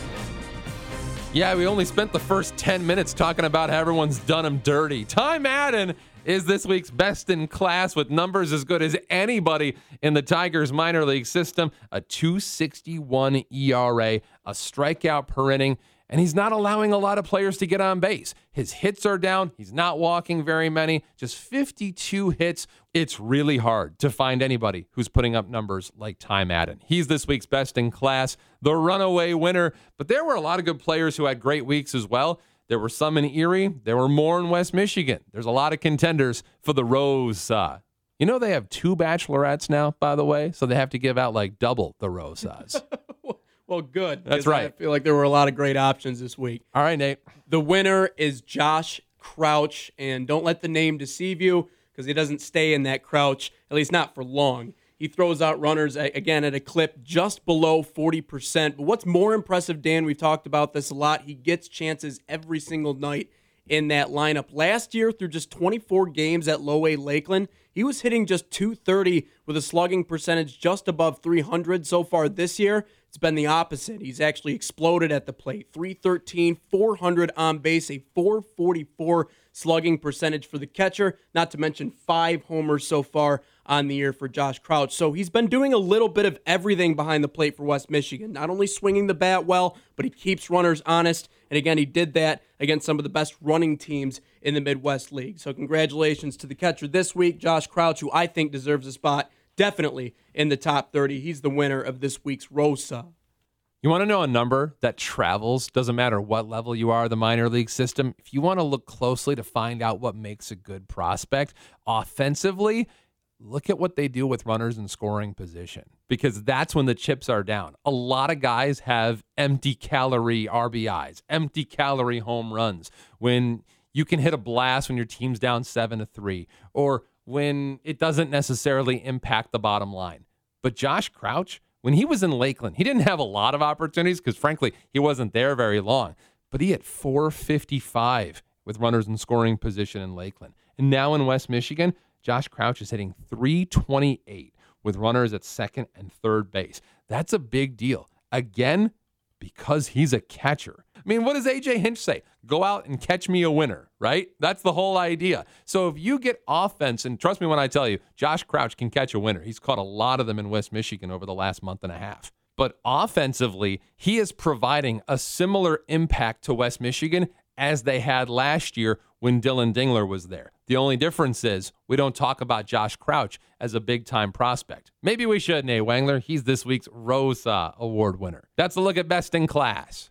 Yeah, we only spent the first 10 minutes talking about how everyone's done him dirty. Ty Madden is this week's best in class with numbers as good as anybody in the Tigers minor league system. A 261 ERA, a strikeout per inning, and he's not allowing a lot of players to get on base. His hits are down. He's not walking very many, just 52 hits. It's really hard to find anybody who's putting up numbers like Ty Madden. He's this week's best in class, the runaway winner. But there were a lot of good players who had great weeks as well. There were some in Erie. There were more in West Michigan. There's a lot of contenders for the Rose. You know, they have two bachelorettes now, by the way, so they have to give out like double the Rosas. Well, good. That's right. I feel like there were a lot of great options this week. All right, Nate. The winner is Josh Crouch, and don't let the name deceive you because he doesn't stay in that crouch, at least not for long. He throws out runners again at a clip just below 40%. But what's more impressive, Dan, we've talked about this a lot. He gets chances every single night in that lineup. Last year, through just 24 games at Low A Lakeland, he was hitting just 230 with a slugging percentage just above 300 so far this year. It's been the opposite. He's actually exploded at the plate. 313, 400 on base, a 444 slugging percentage for the catcher, not to mention five homers so far on the year for Josh Crouch. So he's been doing a little bit of everything behind the plate for West Michigan. Not only swinging the bat well, but he keeps runners honest. And again, he did that against some of the best running teams in the Midwest League. So congratulations to the catcher this week, Josh Crouch, who I think deserves a spot definitely in the top 30. He's the winner of this week's Rosa. You want to know a number that travels? Doesn't matter what level you are, the minor league system. If you want to look closely to find out what makes a good prospect offensively, look at what they do with runners in scoring position because that's when the chips are down. A lot of guys have empty calorie RBIs, empty calorie home runs when you can hit a blast when your team's down 7 to 3 or when it doesn't necessarily impact the bottom line. But Josh Crouch when he was in Lakeland, he didn't have a lot of opportunities because, frankly, he wasn't there very long. But he had 455 with runners in scoring position in Lakeland. And now in West Michigan, Josh Crouch is hitting 328 with runners at second and third base. That's a big deal. Again, because he's a catcher. I mean, what does AJ Hinch say? Go out and catch me a winner, right? That's the whole idea. So if you get offense, and trust me when I tell you, Josh Crouch can catch a winner. He's caught a lot of them in West Michigan over the last month and a half. But offensively, he is providing a similar impact to West Michigan as they had last year when Dylan Dingler was there. The only difference is we don't talk about Josh Crouch as a big time prospect. Maybe we should, Nate eh, Wangler. He's this week's Rosa Award winner. That's a look at best in class.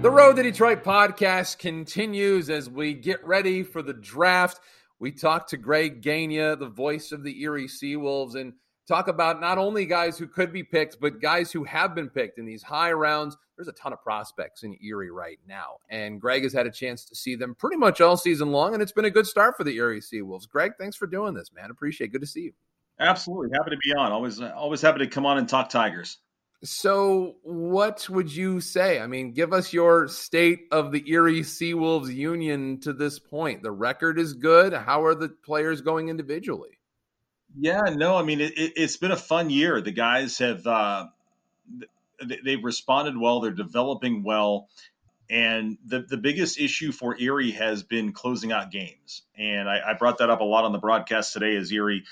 The Road to Detroit podcast continues as we get ready for the draft. We talk to Greg Gania, the voice of the Erie Seawolves, and talk about not only guys who could be picked, but guys who have been picked in these high rounds. There's a ton of prospects in Erie right now, and Greg has had a chance to see them pretty much all season long, and it's been a good start for the Erie Seawolves. Greg, thanks for doing this, man. Appreciate it. Good to see you. Absolutely. Happy to be on. Always always happy to come on and talk Tigers. So, what would you say? I mean, give us your state of the Erie Seawolves union to this point. The record is good. How are the players going individually? Yeah, no, I mean, it, has been a fun year. The guys have, uh, they've responded well, they're developing well. And the, the biggest issue for Erie has been closing out games. And I, I brought that up a lot on the broadcast today as Erie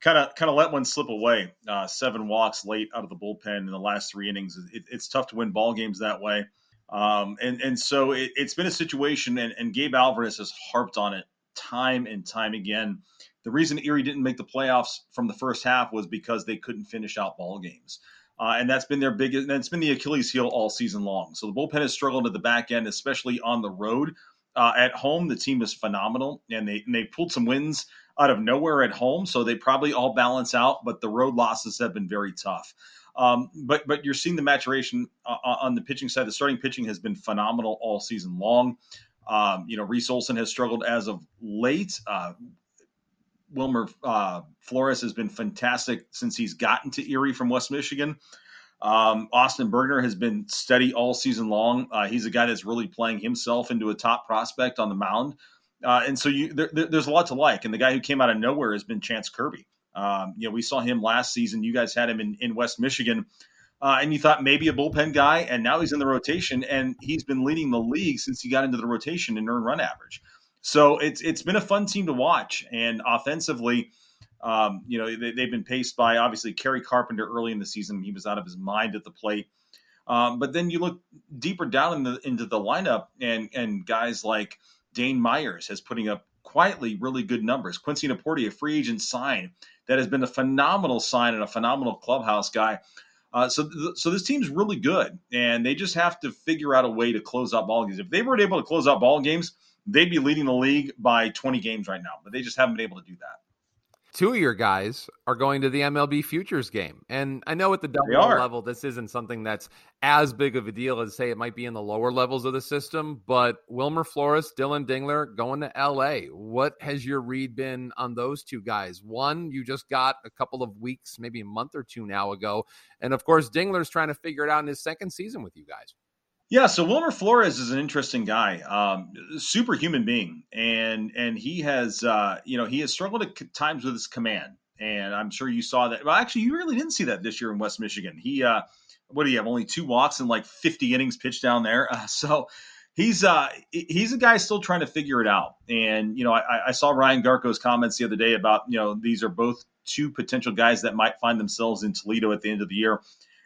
kind of kind of let one slip away. Uh, seven walks late out of the bullpen in the last three innings. It, it's tough to win ball games that way. Um, and and so it, has been a situation, and, and Gabe Alvarez has harped on it time and time again. The reason Erie didn't make the playoffs from the first half was because they couldn't finish out ball games. Uh, and that's been their biggest, and it's been the Achilles heel all season long. So the bullpen has struggled at the back end, especially on the road. Uh, at home, the team is phenomenal, and they and they pulled some wins out of nowhere at home, so they probably all balance out. But the road losses have been very tough. Um, but but you're seeing the maturation uh, uh, on the pitching side. The starting pitching has been phenomenal all season long. Um, you know, Reese Olson has struggled as of late. Uh, Wilmer uh, Flores has been fantastic since he's gotten to Erie from West Michigan. Um, Austin Bergner has been steady all season long. Uh, he's a guy that's really playing himself into a top prospect on the mound. Uh, and so you, there, there's a lot to like. And the guy who came out of nowhere has been Chance Kirby. Um, you know, we saw him last season. You guys had him in, in West Michigan. Uh, and you thought maybe a bullpen guy, and now he's in the rotation, and he's been leading the league since he got into the rotation in earned run average. So it's it's been a fun team to watch, and offensively, Um, you know, they, have been paced by obviously Kerry Carpenter early in the season. He was out of his mind at the plate. Um, but then you look deeper down in the, into the lineup, and and guys like Dane Myers has putting up quietly really good numbers. Quincy Nieporte, a free agent sign that has been a phenomenal sign and a phenomenal clubhouse guy. Uh, so, th- so this team's really good, and they just have to figure out a way to close out ball games. If they weren't able to close out ball games, they'd be leading the league by 20 games right now, but they just haven't been able to do that two of your guys are going to the MLB futures game. And I know at the double level, this isn't something that's as big of a deal as say it might be in the lower levels of the system, but Wilmer Flores, Dylan Dingler going to LA. What has your read been on those two guys? One, you just got a couple of weeks, maybe a month or two now ago. And of course, Dingler's trying to figure it out in his second season with you guys. Yeah, so Wilmer Flores is an interesting guy, um, superhuman being, and and he has uh, you know he has struggled at times with his command, and I'm sure you saw that. Well, actually, you really didn't see that this year in West Michigan. He uh, what do you have? Only two walks and like 50 innings pitched down there. Uh, so he's uh he's a guy still trying to figure it out. And you know, I, I saw Ryan Garko's comments the other day about you know these are both two potential guys that might find themselves in Toledo at the end of the year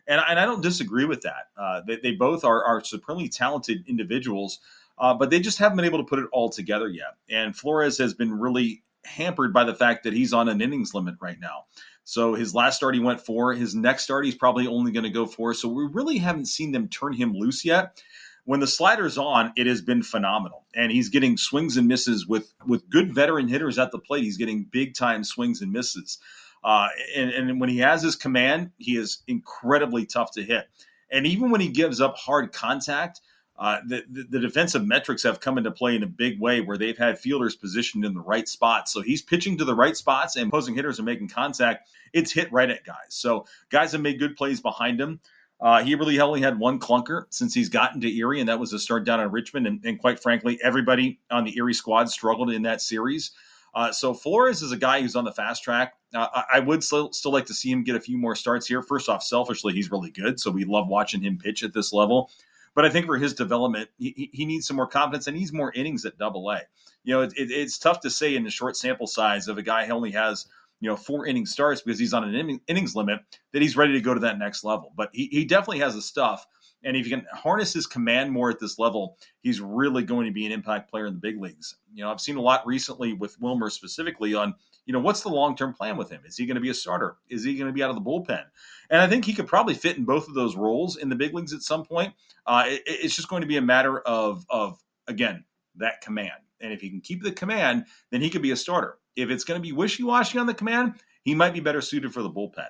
and, and I don't disagree with that. Uh, they, they both are, are supremely talented individuals, uh, but they just haven't been able to put it all together yet. And Flores has been really hampered by the fact that he's on an innings limit right now. So his last start he went for. His next start he's probably only going to go for. So we really haven't seen them turn him loose yet. When the slider's on, it has been phenomenal, and he's getting swings and misses with with good veteran hitters at the plate. He's getting big time swings and misses. Uh, and, and when he has his command, he is incredibly tough to hit. And even when he gives up hard contact, uh, the, the, defensive metrics have come into play in a big way where they've had fielders positioned in the right spots. So he's pitching to the right spots and opposing hitters are making contact. It's hit right at guys. So guys have made good plays behind him. Uh, he really only had one clunker since he's gotten to Erie, and that was a start down in Richmond. And, and quite frankly, everybody on the Erie squad struggled in that series. Uh, so Flores is a guy who's on the fast track. Uh, I, would still, still like to see him get a few more starts here. First off, selfishly, he's really good, so we love watching him pitch at this level. But I think for his development, he, he needs some more confidence and needs more innings at Double A. You know, it, it, it's tough to say in the short sample size of a guy who only has you know four inning starts because he's on an innings limit that he's ready to go to that next level. But he, he definitely has the stuff. And if you can harness his command more at this level, he's really going to be an impact player in the big leagues. You know, I've seen a lot recently with Wilmer specifically on, you know, what's the long term plan with him? Is he going to be a starter? Is he going to be out of the bullpen? And I think he could probably fit in both of those roles in the big leagues at some point. Uh, it, it's just going to be a matter of, of again, that command. And if he can keep the command, then he could be a starter. If it's going to be wishy washy on the command, he might be better suited for the bullpen.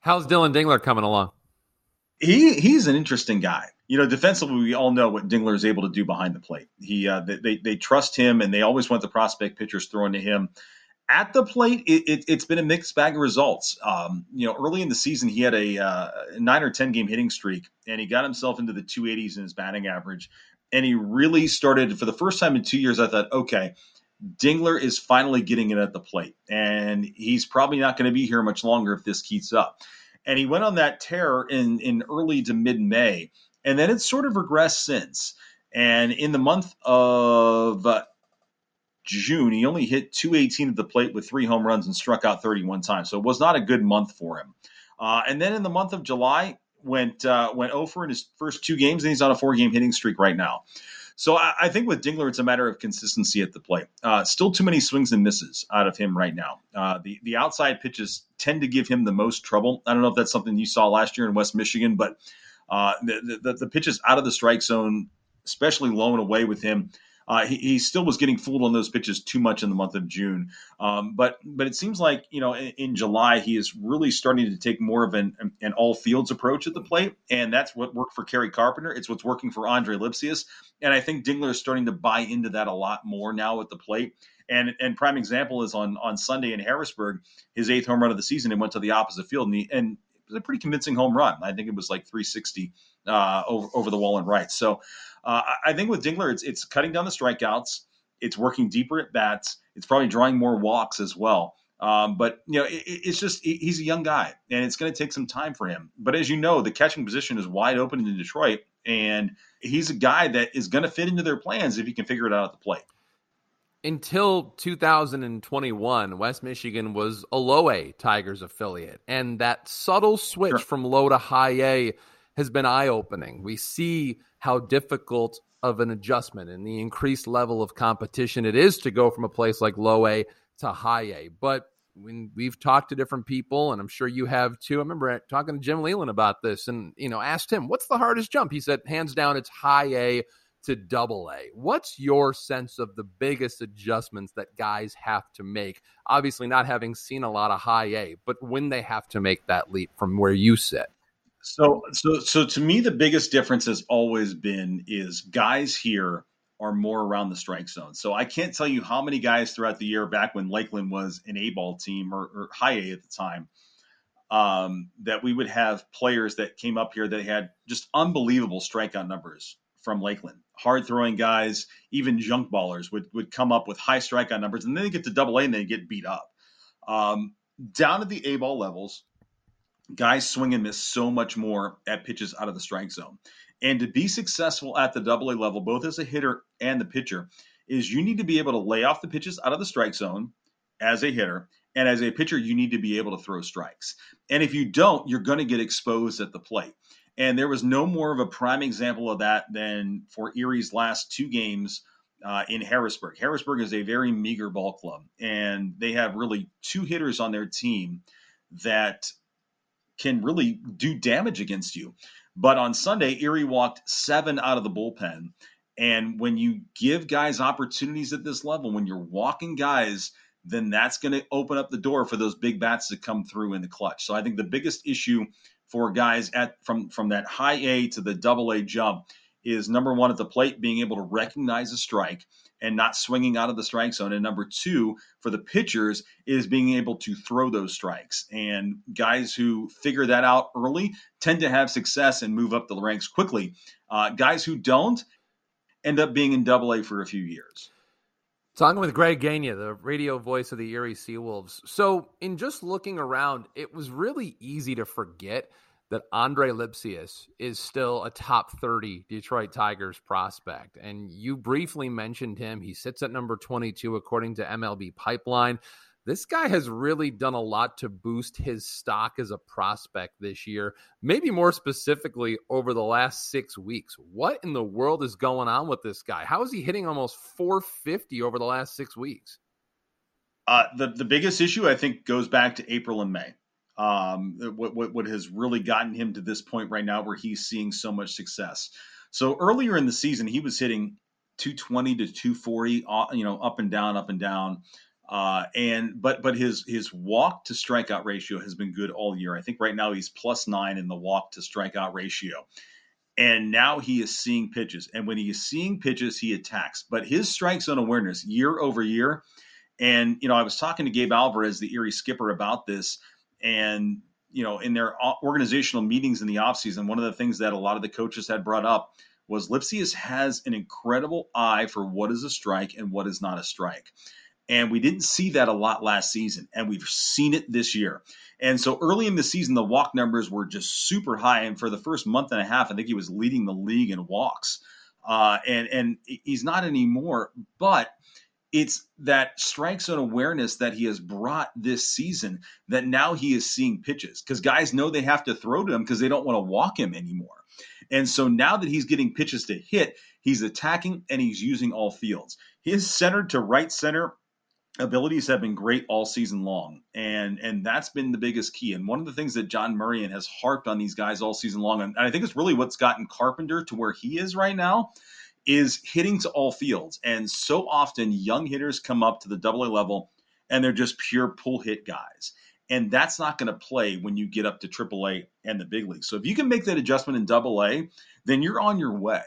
How's Dylan Dingler coming along? He he's an interesting guy. You know, defensively, we all know what Dingler is able to do behind the plate. He uh, they they trust him, and they always want the prospect pitchers thrown to him. At the plate, it, has it, been a mixed bag of results. Um, you know, early in the season, he had a uh, nine or ten game hitting streak, and he got himself into the 280s in his batting average. And he really started for the first time in two years. I thought, okay, Dingler is finally getting it at the plate, and he's probably not going to be here much longer if this keeps up and he went on that tear in in early to mid May, and then it's sort of regressed since. And in the month of uh, June, he only hit 218 at the plate with three home runs and struck out 31 times. So it was not a good month for him. Uh, and then in the month of July, went uh, went over in his first two games, and he's on a four game hitting streak right now. So I, I, think with Dingler, it's a matter of consistency at the plate. Uh, still too many swings and misses out of him right now. Uh, the the outside pitches tend to give him the most trouble. I don't know if that's something you saw last year in West Michigan, but uh, the, the, the pitches out of the strike zone, especially low and away with him, uh, he, he, still was getting fooled on those pitches too much in the month of June. Um, but but it seems like you know in, in, July he is really starting to take more of an an all fields approach at the plate, and that's what worked for Kerry Carpenter. It's what's working for Andre Lipcius, and I think Dingler is starting to buy into that a lot more now at the plate. And and prime example is on on Sunday in Harrisburg, his eighth home run of the season. It went to the opposite field, and, he, and it was a pretty convincing home run. I think it was like 360 uh, over over the wall and right. So uh, I think with Dingler, it's it's cutting down the strikeouts. It's working deeper at bats. It's probably drawing more walks as well. Um, but you know, it, it's just he's a young guy, and it's going to take some time for him. But as you know, the catching position is wide open in Detroit, and he's a guy that is going to fit into their plans if he can figure it out at the plate. until 2021, West Michigan was a low A Tigers affiliate. And that subtle switch sure. from low to high A has been eye opening. We see how difficult of an adjustment and the increased level of competition it is to go from a place like low A to high A. But when we've talked to different people, and I'm sure you have too. I remember talking to Jim Leyland about this, and you know, asked him, "What's the hardest jump?" He said, "Hands down, it's high A to double A. What's your sense of the biggest adjustments that guys have to make? Obviously, not having seen a lot of high A, but when they have to make that leap from where you sit. So, so, so to me, the biggest difference has always been is guys here are more around the strike zone. So I can't tell you how many guys throughout the year back when Lakeland was an A ball team or, or high A at the time um, that we would have players that came up here that had just unbelievable strikeout numbers from Lakeland. Hard throwing guys, even junk ballers would, would come up with high strikeout numbers, and then they get to double A and they get beat up. Um, down at the A ball levels, guys swing and miss so much more at pitches out of the strike zone. And to be successful at the double A level, both as a hitter and the pitcher, is you need to be able to lay off the pitches out of the strike zone as a hitter. And as a pitcher, you need to be able to throw strikes. And if you don't, you're going to get exposed at the plate. And there was no more of a prime example of that than for Erie's last two games uh, in Harrisburg. Harrisburg is a very meager ball club, and they have really two hitters on their team that can really do damage against you. But on Sunday, Erie walked seven out of the bullpen. And when you give guys opportunities at this level, when you're walking guys, then that's going to open up the door for those big bats to come through in the clutch. So I think the biggest issue for guys at from from that high A to the double A jump is number one at the plate being able to recognize a strike and not swinging out of the strike zone. And number two for the pitchers is being able to throw those strikes. And guys who figure that out early tend to have success and move up the ranks quickly. Uh, guys who don't end up being in double a for a few years. Talking with Greg Gania, the radio voice of the Erie Seawolves. So, in just looking around, it was really easy to forget that Andre Lipcius is still a top 30 Detroit Tigers prospect. And you briefly mentioned him. He sits at number 22 according to MLB Pipeline this guy has really done a lot to boost his stock as a prospect this year, maybe more specifically over the last six weeks. What in the world is going on with this guy? How is he hitting almost 450 over the last six weeks? Uh, the, the biggest issue, I think, goes back to April and May. Um, what, what, what has really gotten him to this point right now where he's seeing so much success. So earlier in the season, he was hitting 220 to 240, uh, you know, up and down, up and down. Uh, and but but his his walk to strikeout ratio has been good all year. I think right now he's plus nine in the walk to strikeout ratio. And now he is seeing pitches. And when he is seeing pitches, he attacks. But his strike zone awareness year over year, and you know, I was talking to Gabe Alvarez, the Erie skipper, about this, and you know, in their organizational meetings in the offseason, one of the things that a lot of the coaches had brought up was Lipcius has an incredible eye for what is a strike and what is not a strike. And we didn't see that a lot last season, and we've seen it this year. And so early in the season, the walk numbers were just super high. And for the first month and a half, I think he was leading the league in walks. Uh, and and he's not anymore. But it's that strike zone awareness that he has brought this season that now he is seeing pitches because guys know they have to throw to him because they don't want to walk him anymore. And so now that he's getting pitches to hit, he's attacking and he's using all fields. His center to right center abilities have been great all season long and and that's been the biggest key and one of the things that john murrian has harped on these guys all season long and i think it's really what's gotten carpenter to where he is right now is hitting to all fields and so often young hitters come up to the double a level and they're just pure pull hit guys and that's not going to play when you get up to triple a and the big leagues so if you can make that adjustment in double a then you're on your way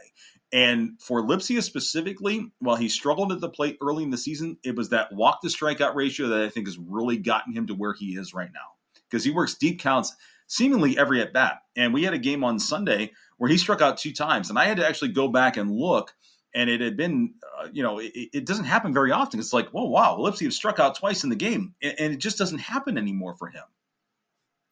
and for Lipcius specifically, while he struggled at the plate early in the season, it was that walk to strikeout ratio that I think has really gotten him to where he is right now. Because he works deep counts seemingly every at bat. And we had a game on Sunday where he struck out two times. And I had to actually go back and look. And it had been, uh, you know, it, it, doesn't happen very often. It's like, whoa, wow, Lipsy has struck out twice in the game. And, and it just doesn't happen anymore for him.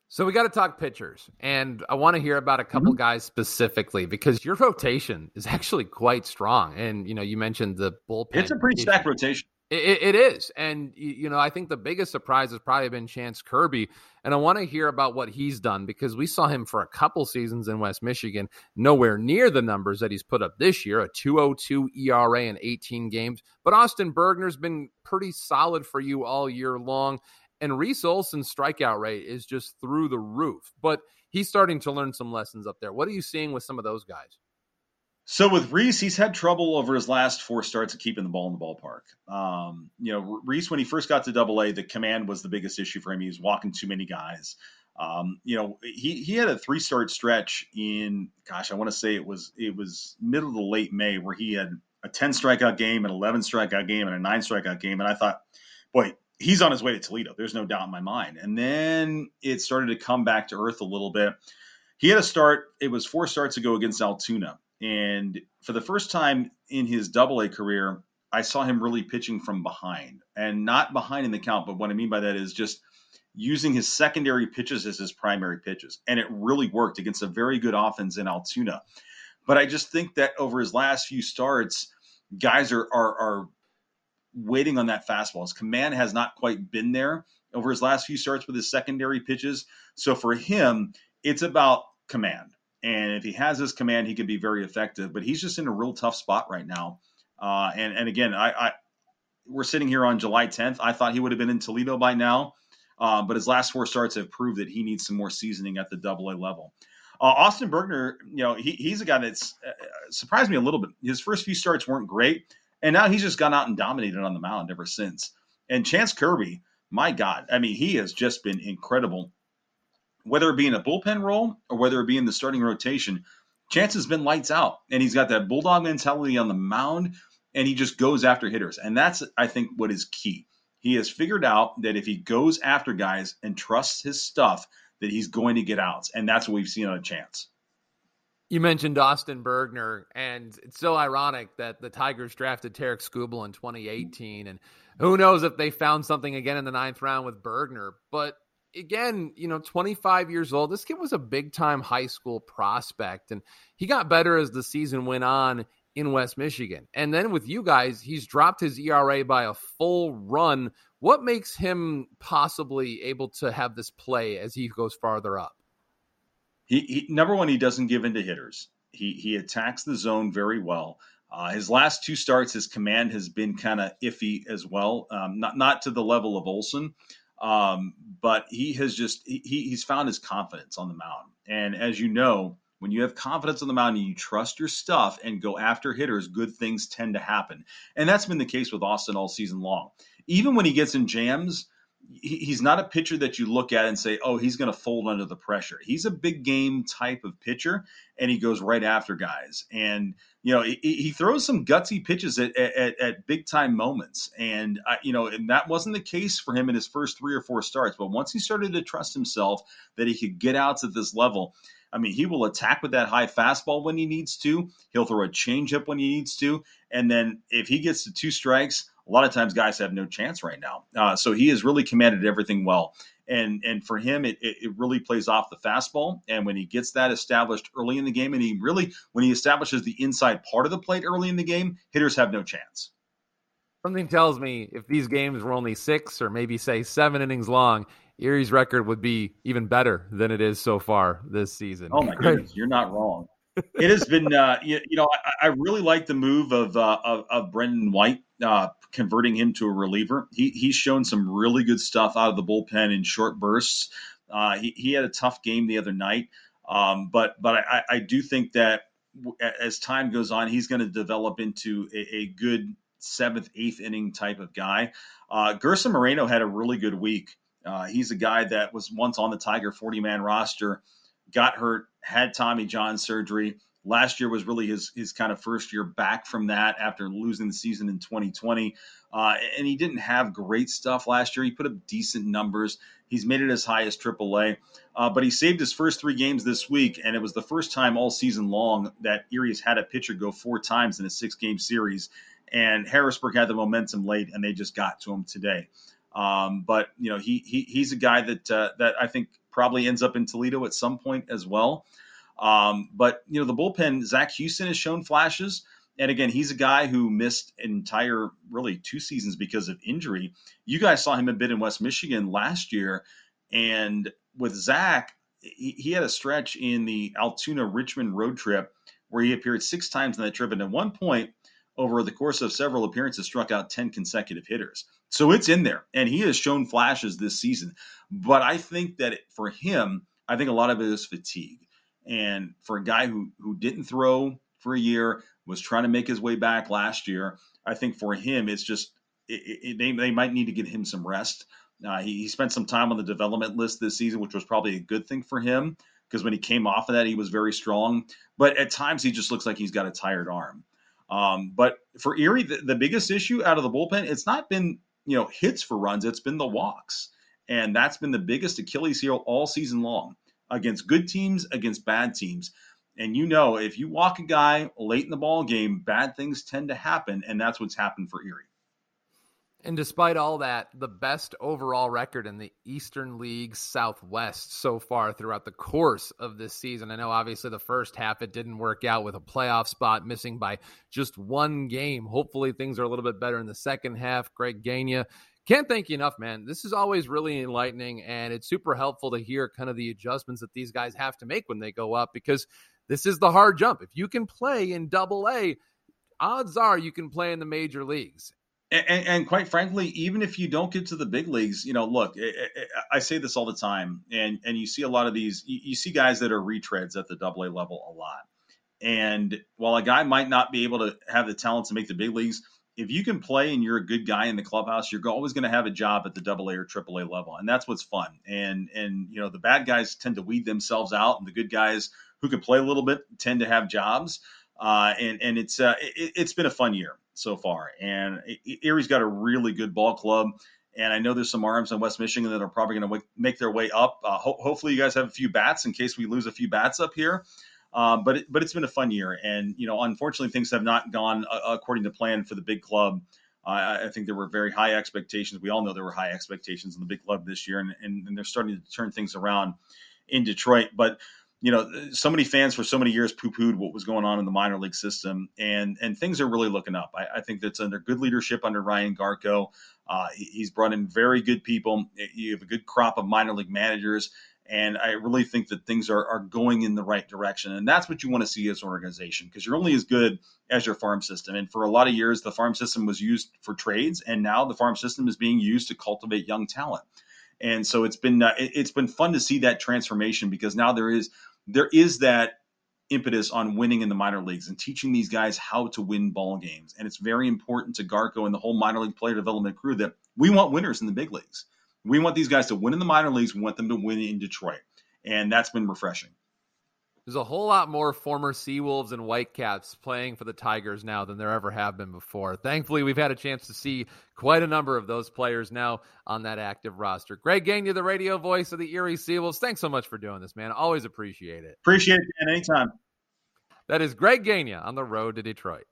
So we got to talk pitchers, and I want to hear about a couple mm-hmm. guys specifically because your rotation is actually quite strong. And you know, you mentioned the bullpen. It's a pretty stacked rotation. It, it is. And, you know, I think the biggest surprise has probably been Chance Kirby. And I want to hear about what he's done because we saw him for a couple seasons in West Michigan, nowhere near the numbers that he's put up this year a 202 ERA in 18 games. But Austin Bergner's been pretty solid for you all year long. And Reese Olson's strikeout rate is just through the roof. But he's starting to learn some lessons up there. What are you seeing with some of those guys? So with Reese, he's had trouble over his last four starts of keeping the ball in the ballpark. Um, you know, Reese, when he first got to Double A, the command was the biggest issue for him. He was walking too many guys. Um, you know, he he had a three start stretch in, gosh, I want to say it was it was middle to late May where he had a ten strikeout game, an eleven strikeout game, and a nine strikeout game, and I thought, boy, he's on his way to Toledo. There's no doubt in my mind. And then it started to come back to earth a little bit. He had a start. It was four starts ago against Altoona and for the first time in his double A career, I saw him really pitching from behind and not behind in the count. But what I mean by that is just using his secondary pitches as his primary pitches. And it really worked against a very good offense in Altoona. But I just think that over his last few starts, guys are, are, are waiting on that fastball. His command has not quite been there over his last few starts with his secondary pitches. So for him, it's about command. And if he has his command, he can be very effective. But he's just in a real tough spot right now. Uh, and and again, I, I, we're sitting here on July 10th. I thought he would have been in Toledo by now, uh, but his last four starts have proved that he needs some more seasoning at the Double A level. Uh, Austin Bergner, you know, he, he's a guy that's uh, surprised me a little bit. His first few starts weren't great, and now he's just gone out and dominated on the mound ever since. And Chance Kirby, my God, I mean, he has just been incredible whether it be in a bullpen role or whether it be in the starting rotation, Chance has been lights out. And he's got that bulldog mentality on the mound and he just goes after hitters. And that's, I think, what is key. He has figured out that if he goes after guys and trusts his stuff, that he's going to get outs. And that's what we've seen on a chance. You mentioned Austin Bergner, and it's so ironic that the Tigers drafted Tarik Skubal in 2018. And who knows if they found something again in the ninth round with Bergner. But again, you know, 25 years old. This kid was a big time high school prospect, and he got better as the season went on in West Michigan. And then with you guys, he's dropped his ERA by a full run. What makes him possibly able to have this play as he goes farther up? He, he number one, he doesn't give in to hitters. He he attacks the zone very well. Uh, his last two starts, his command has been kind of iffy as well. Um, not not to the level of Olson, um, but he has just he, he's found his confidence on the mound. And as you know, when you have confidence on the mound and you trust your stuff and go after hitters, good things tend to happen. And that's been the case with Austin all season long. Even when he gets in jams, he's not a pitcher that you look at and say, oh, he's going to fold under the pressure. He's a big game type of pitcher, and he goes right after guys. And you know, he, he throws some gutsy pitches at, at, at big time moments, and uh, you know, and that wasn't the case for him in his first three or four starts. But once he started to trust himself that he could get outs at this level. I mean, he will attack with that high fastball when he needs to. He'll throw a changeup when he needs to. And then if he gets to two strikes, a lot of times guys have no chance right now. Uh, so he has really commanded everything well. And, and for him, it, it really plays off the fastball. And when he gets that established early in the game, and he really, when he establishes the inside part of the plate early in the game, hitters have no chance. Something tells me if these games were only six or maybe say seven innings long, Erie's record would be even better than it is so far this season. Oh my goodness, you're not wrong. it has been, uh, you, you, know, I, I, really like the move of uh, of, of Brendan White uh, converting him to a reliever. He, he's shown some really good stuff out of the bullpen in short bursts. Uh, he, he had a tough game the other night, um, but but I, I do think that as time goes on, he's going to develop into a, a, good seventh, eighth inning type of guy. Uh, Gerson Moreno had a really good week. Uh, he's a guy that was once on the Tiger 40 man roster, got hurt, had Tommy John surgery, Last year was really his his kind of first year back from that after losing the season in 2020, uh, and he didn't have great stuff last year. He put up decent numbers. He's made it as high as AAA, uh, but he saved his first three games this week, and it was the first time all season long that Erie has had a pitcher go four times in a six game series. And Harrisburg had the momentum late, and they just got to him today. Um, but you know, he, he he's a guy that uh, that I think probably ends up in Toledo at some point as well. Um, but you know, the bullpen, Zach Houston has shown flashes, And again, he's a guy who missed an entire, really, two seasons because of injury. You guys saw him a bit in West Michigan last year. And with Zach, he, he had a stretch in the Altoona Richmond road trip where he appeared six times in that trip. And at one point, over the course of several appearances, struck out 10 consecutive hitters. So it's in there. And he has shown flashes this season. But I think that for him, I think a lot of it is fatigue. And for a guy who who didn't throw for a year, was trying to make his way back last year, I think for him it's just it, it, they they might need to get him some rest. Uh, he, he spent some time on the development list this season, which was probably a good thing for him because when he came off of that, he was very strong. But at times, he just looks like he's got a tired arm. Um, but for Erie, the, the, biggest issue out of the bullpen, it's not been you know hits for runs, it's been the walks, and that's been the biggest Achilles heel all season long against good teams, against bad teams. And you know, if you walk a guy late in the ball game, bad things tend to happen, and that's what's happened for Erie. And despite all that, the best overall record in the Eastern League Southwest so far throughout the course of this season. I know obviously the first half it didn't work out with a playoff spot missing by just one game. Hopefully things are a little bit better in the second half. Greg Gania can't thank you enough, man. This is always really enlightening, and it's super helpful to hear kind of the adjustments that these guys have to make when they go up because this is the hard jump. If you can play in double A, odds are you can play in the major leagues. And, and, quite frankly, even if you don't get to the big leagues, you know, look, I say this all the time, and and you see a lot of these. You see guys that are retreads at the Double A level a lot. And while a guy might not be able to have the talent to make the big leagues, if you can play and you're a good guy in the clubhouse, you're always going to have a job at the double A or triple A level, and that's what's fun. And and you know the bad guys tend to weed themselves out, and the good guys who can play a little bit tend to have jobs. Uh, and and it's uh, it, has been a fun year so far, and Erie's got a really good ball club. And I know there's some arms in West Michigan that are probably going to make their way up. Uh, ho- hopefully, you guys have a few bats in case we lose a few bats up here. Um, but it, but it's been a fun year, and you know, unfortunately, things have not gone uh, according to plan for the big club. Uh, I think there were very high expectations. We all know there were high expectations in the big club this year, and, and, and they're starting to turn things around in Detroit. But you know, so many fans for so many years poo-pooed what was going on in the minor league system, and and things are really looking up. I, I think that's under good leadership under Ryan Garko. Uh, he's brought in very good people. You have a good crop of minor league managers, and I really think that things are, are going in the right direction. And that's what you want to see as an organization because you're only as good as your farm system. And for a lot of years, the farm system was used for trades, and now the farm system is being used to cultivate young talent. And so it's been uh, it, it's been fun to see that transformation because now there is there is that impetus on winning in the minor leagues and teaching these guys how to win ball games. And it's very important to Garko and the whole minor league player development crew that we want winners in the big leagues. We want these guys to win in the minor leagues. We want them to win in Detroit. And that's been refreshing. There's a whole lot more former Seawolves and Whitecaps playing for the Tigers now than there ever have been before. Thankfully, we've had a chance to see quite a number of those players now on that active roster. Greg Gania, the radio voice of the Erie Seawolves. Thanks so much for doing this, man. Always appreciate it. Appreciate it, man. Anytime. That is Greg Gania on the road to Detroit.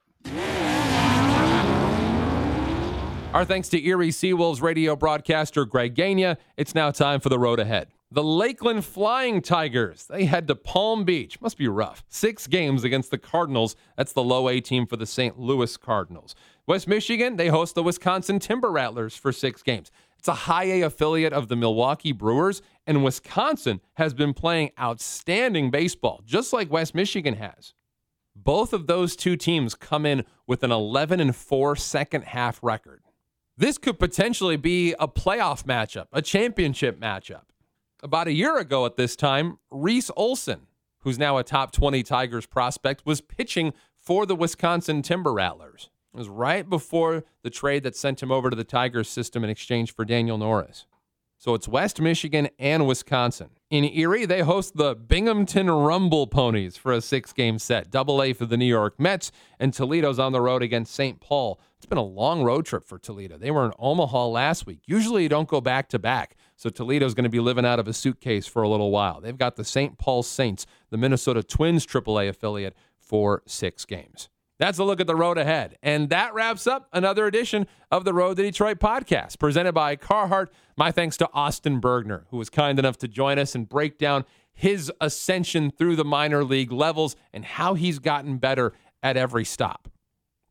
Our thanks to Erie Seawolves radio broadcaster Greg Gania. It's now time for the road ahead. The Lakeland Flying Tigers, they head to Palm Beach. Must be rough. Six games against the Cardinals. That's the low A team for the St. Louis Cardinals. West Michigan, they host the Wisconsin Timber Rattlers for six games. It's a high A affiliate of the Milwaukee Brewers, and Wisconsin has been playing outstanding baseball, just like West Michigan has. Both of those two teams come in with an 11 and 4 second half record. This could potentially be a playoff matchup, a championship matchup. About a year ago at this time, Reese Olson, who's now a top 20 Tigers prospect, was pitching for the Wisconsin Timber Rattlers. It was right before the trade that sent him over to the Tigers system in exchange for Daniel Norris. So it's West Michigan and Wisconsin. In Erie, they host the Binghamton Rumble Ponies for a six game set. Double A for the New York Mets, and Toledo's on the road against St. Paul. It's been a long road trip for Toledo. They were in Omaha last week. Usually you don't go back to back. So Toledo's going to be living out of a suitcase for a little while. They've got the St. Paul Saints, the Minnesota Twins AAA affiliate, for six games. That's a look at the road ahead. And that wraps up another edition of the Road to Detroit podcast presented by Carhartt. My thanks to Austin Bergner, who was kind enough to join us and break down his ascension through the minor league levels and how he's gotten better at every stop.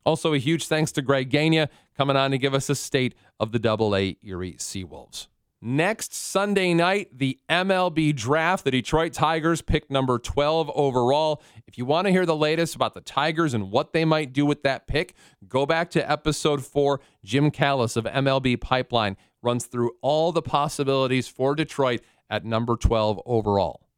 Also, a huge thanks to Greg Gania coming on to give us a state of the Double A Erie Seawolves. Next Sunday night, the MLB draft. The Detroit Tigers pick number 12 overall. If you want to hear the latest about the Tigers and what they might do with that pick, go back to episode four. Jim Callis of MLB Pipeline runs through all the possibilities for Detroit at number 12 overall.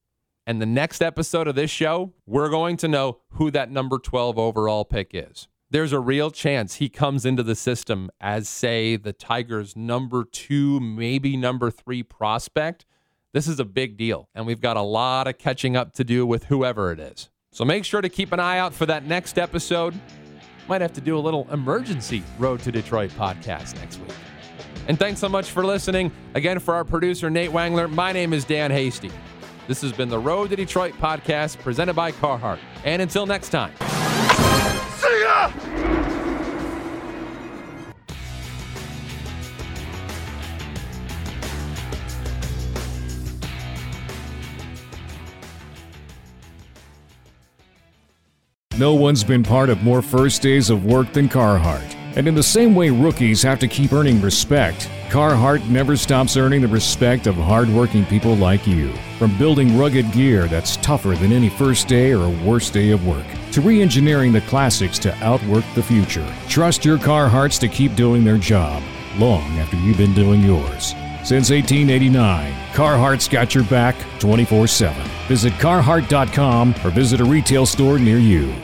And the next episode of this show, we're going to know who that number 12 overall pick is there's a real chance he comes into the system as, say, the Tigers' number two, maybe number three prospect. This is a big deal, and we've got a lot of catching up to do with whoever it is. So make sure to keep an eye out for that next episode. Might have to do a little emergency Road to Detroit podcast next week. And thanks so much for listening. Again, for our producer, Nate Wangler, my name is Dan Hasty. This has been the Road to Detroit podcast presented by Carhartt. And until next time. See ya! No one's been part of more first days of work than Carhartt. And in the same way rookies have to keep earning respect, Carhartt never stops earning the respect of hardworking people like you. From building rugged gear that's tougher than any first day or worst day of work, to re engineering the classics to outwork the future. Trust your Carhartts to keep doing their job long after you've been doing yours. Since 1889, Carhartt's got your back 24 7. Visit carhartt.com or visit a retail store near you.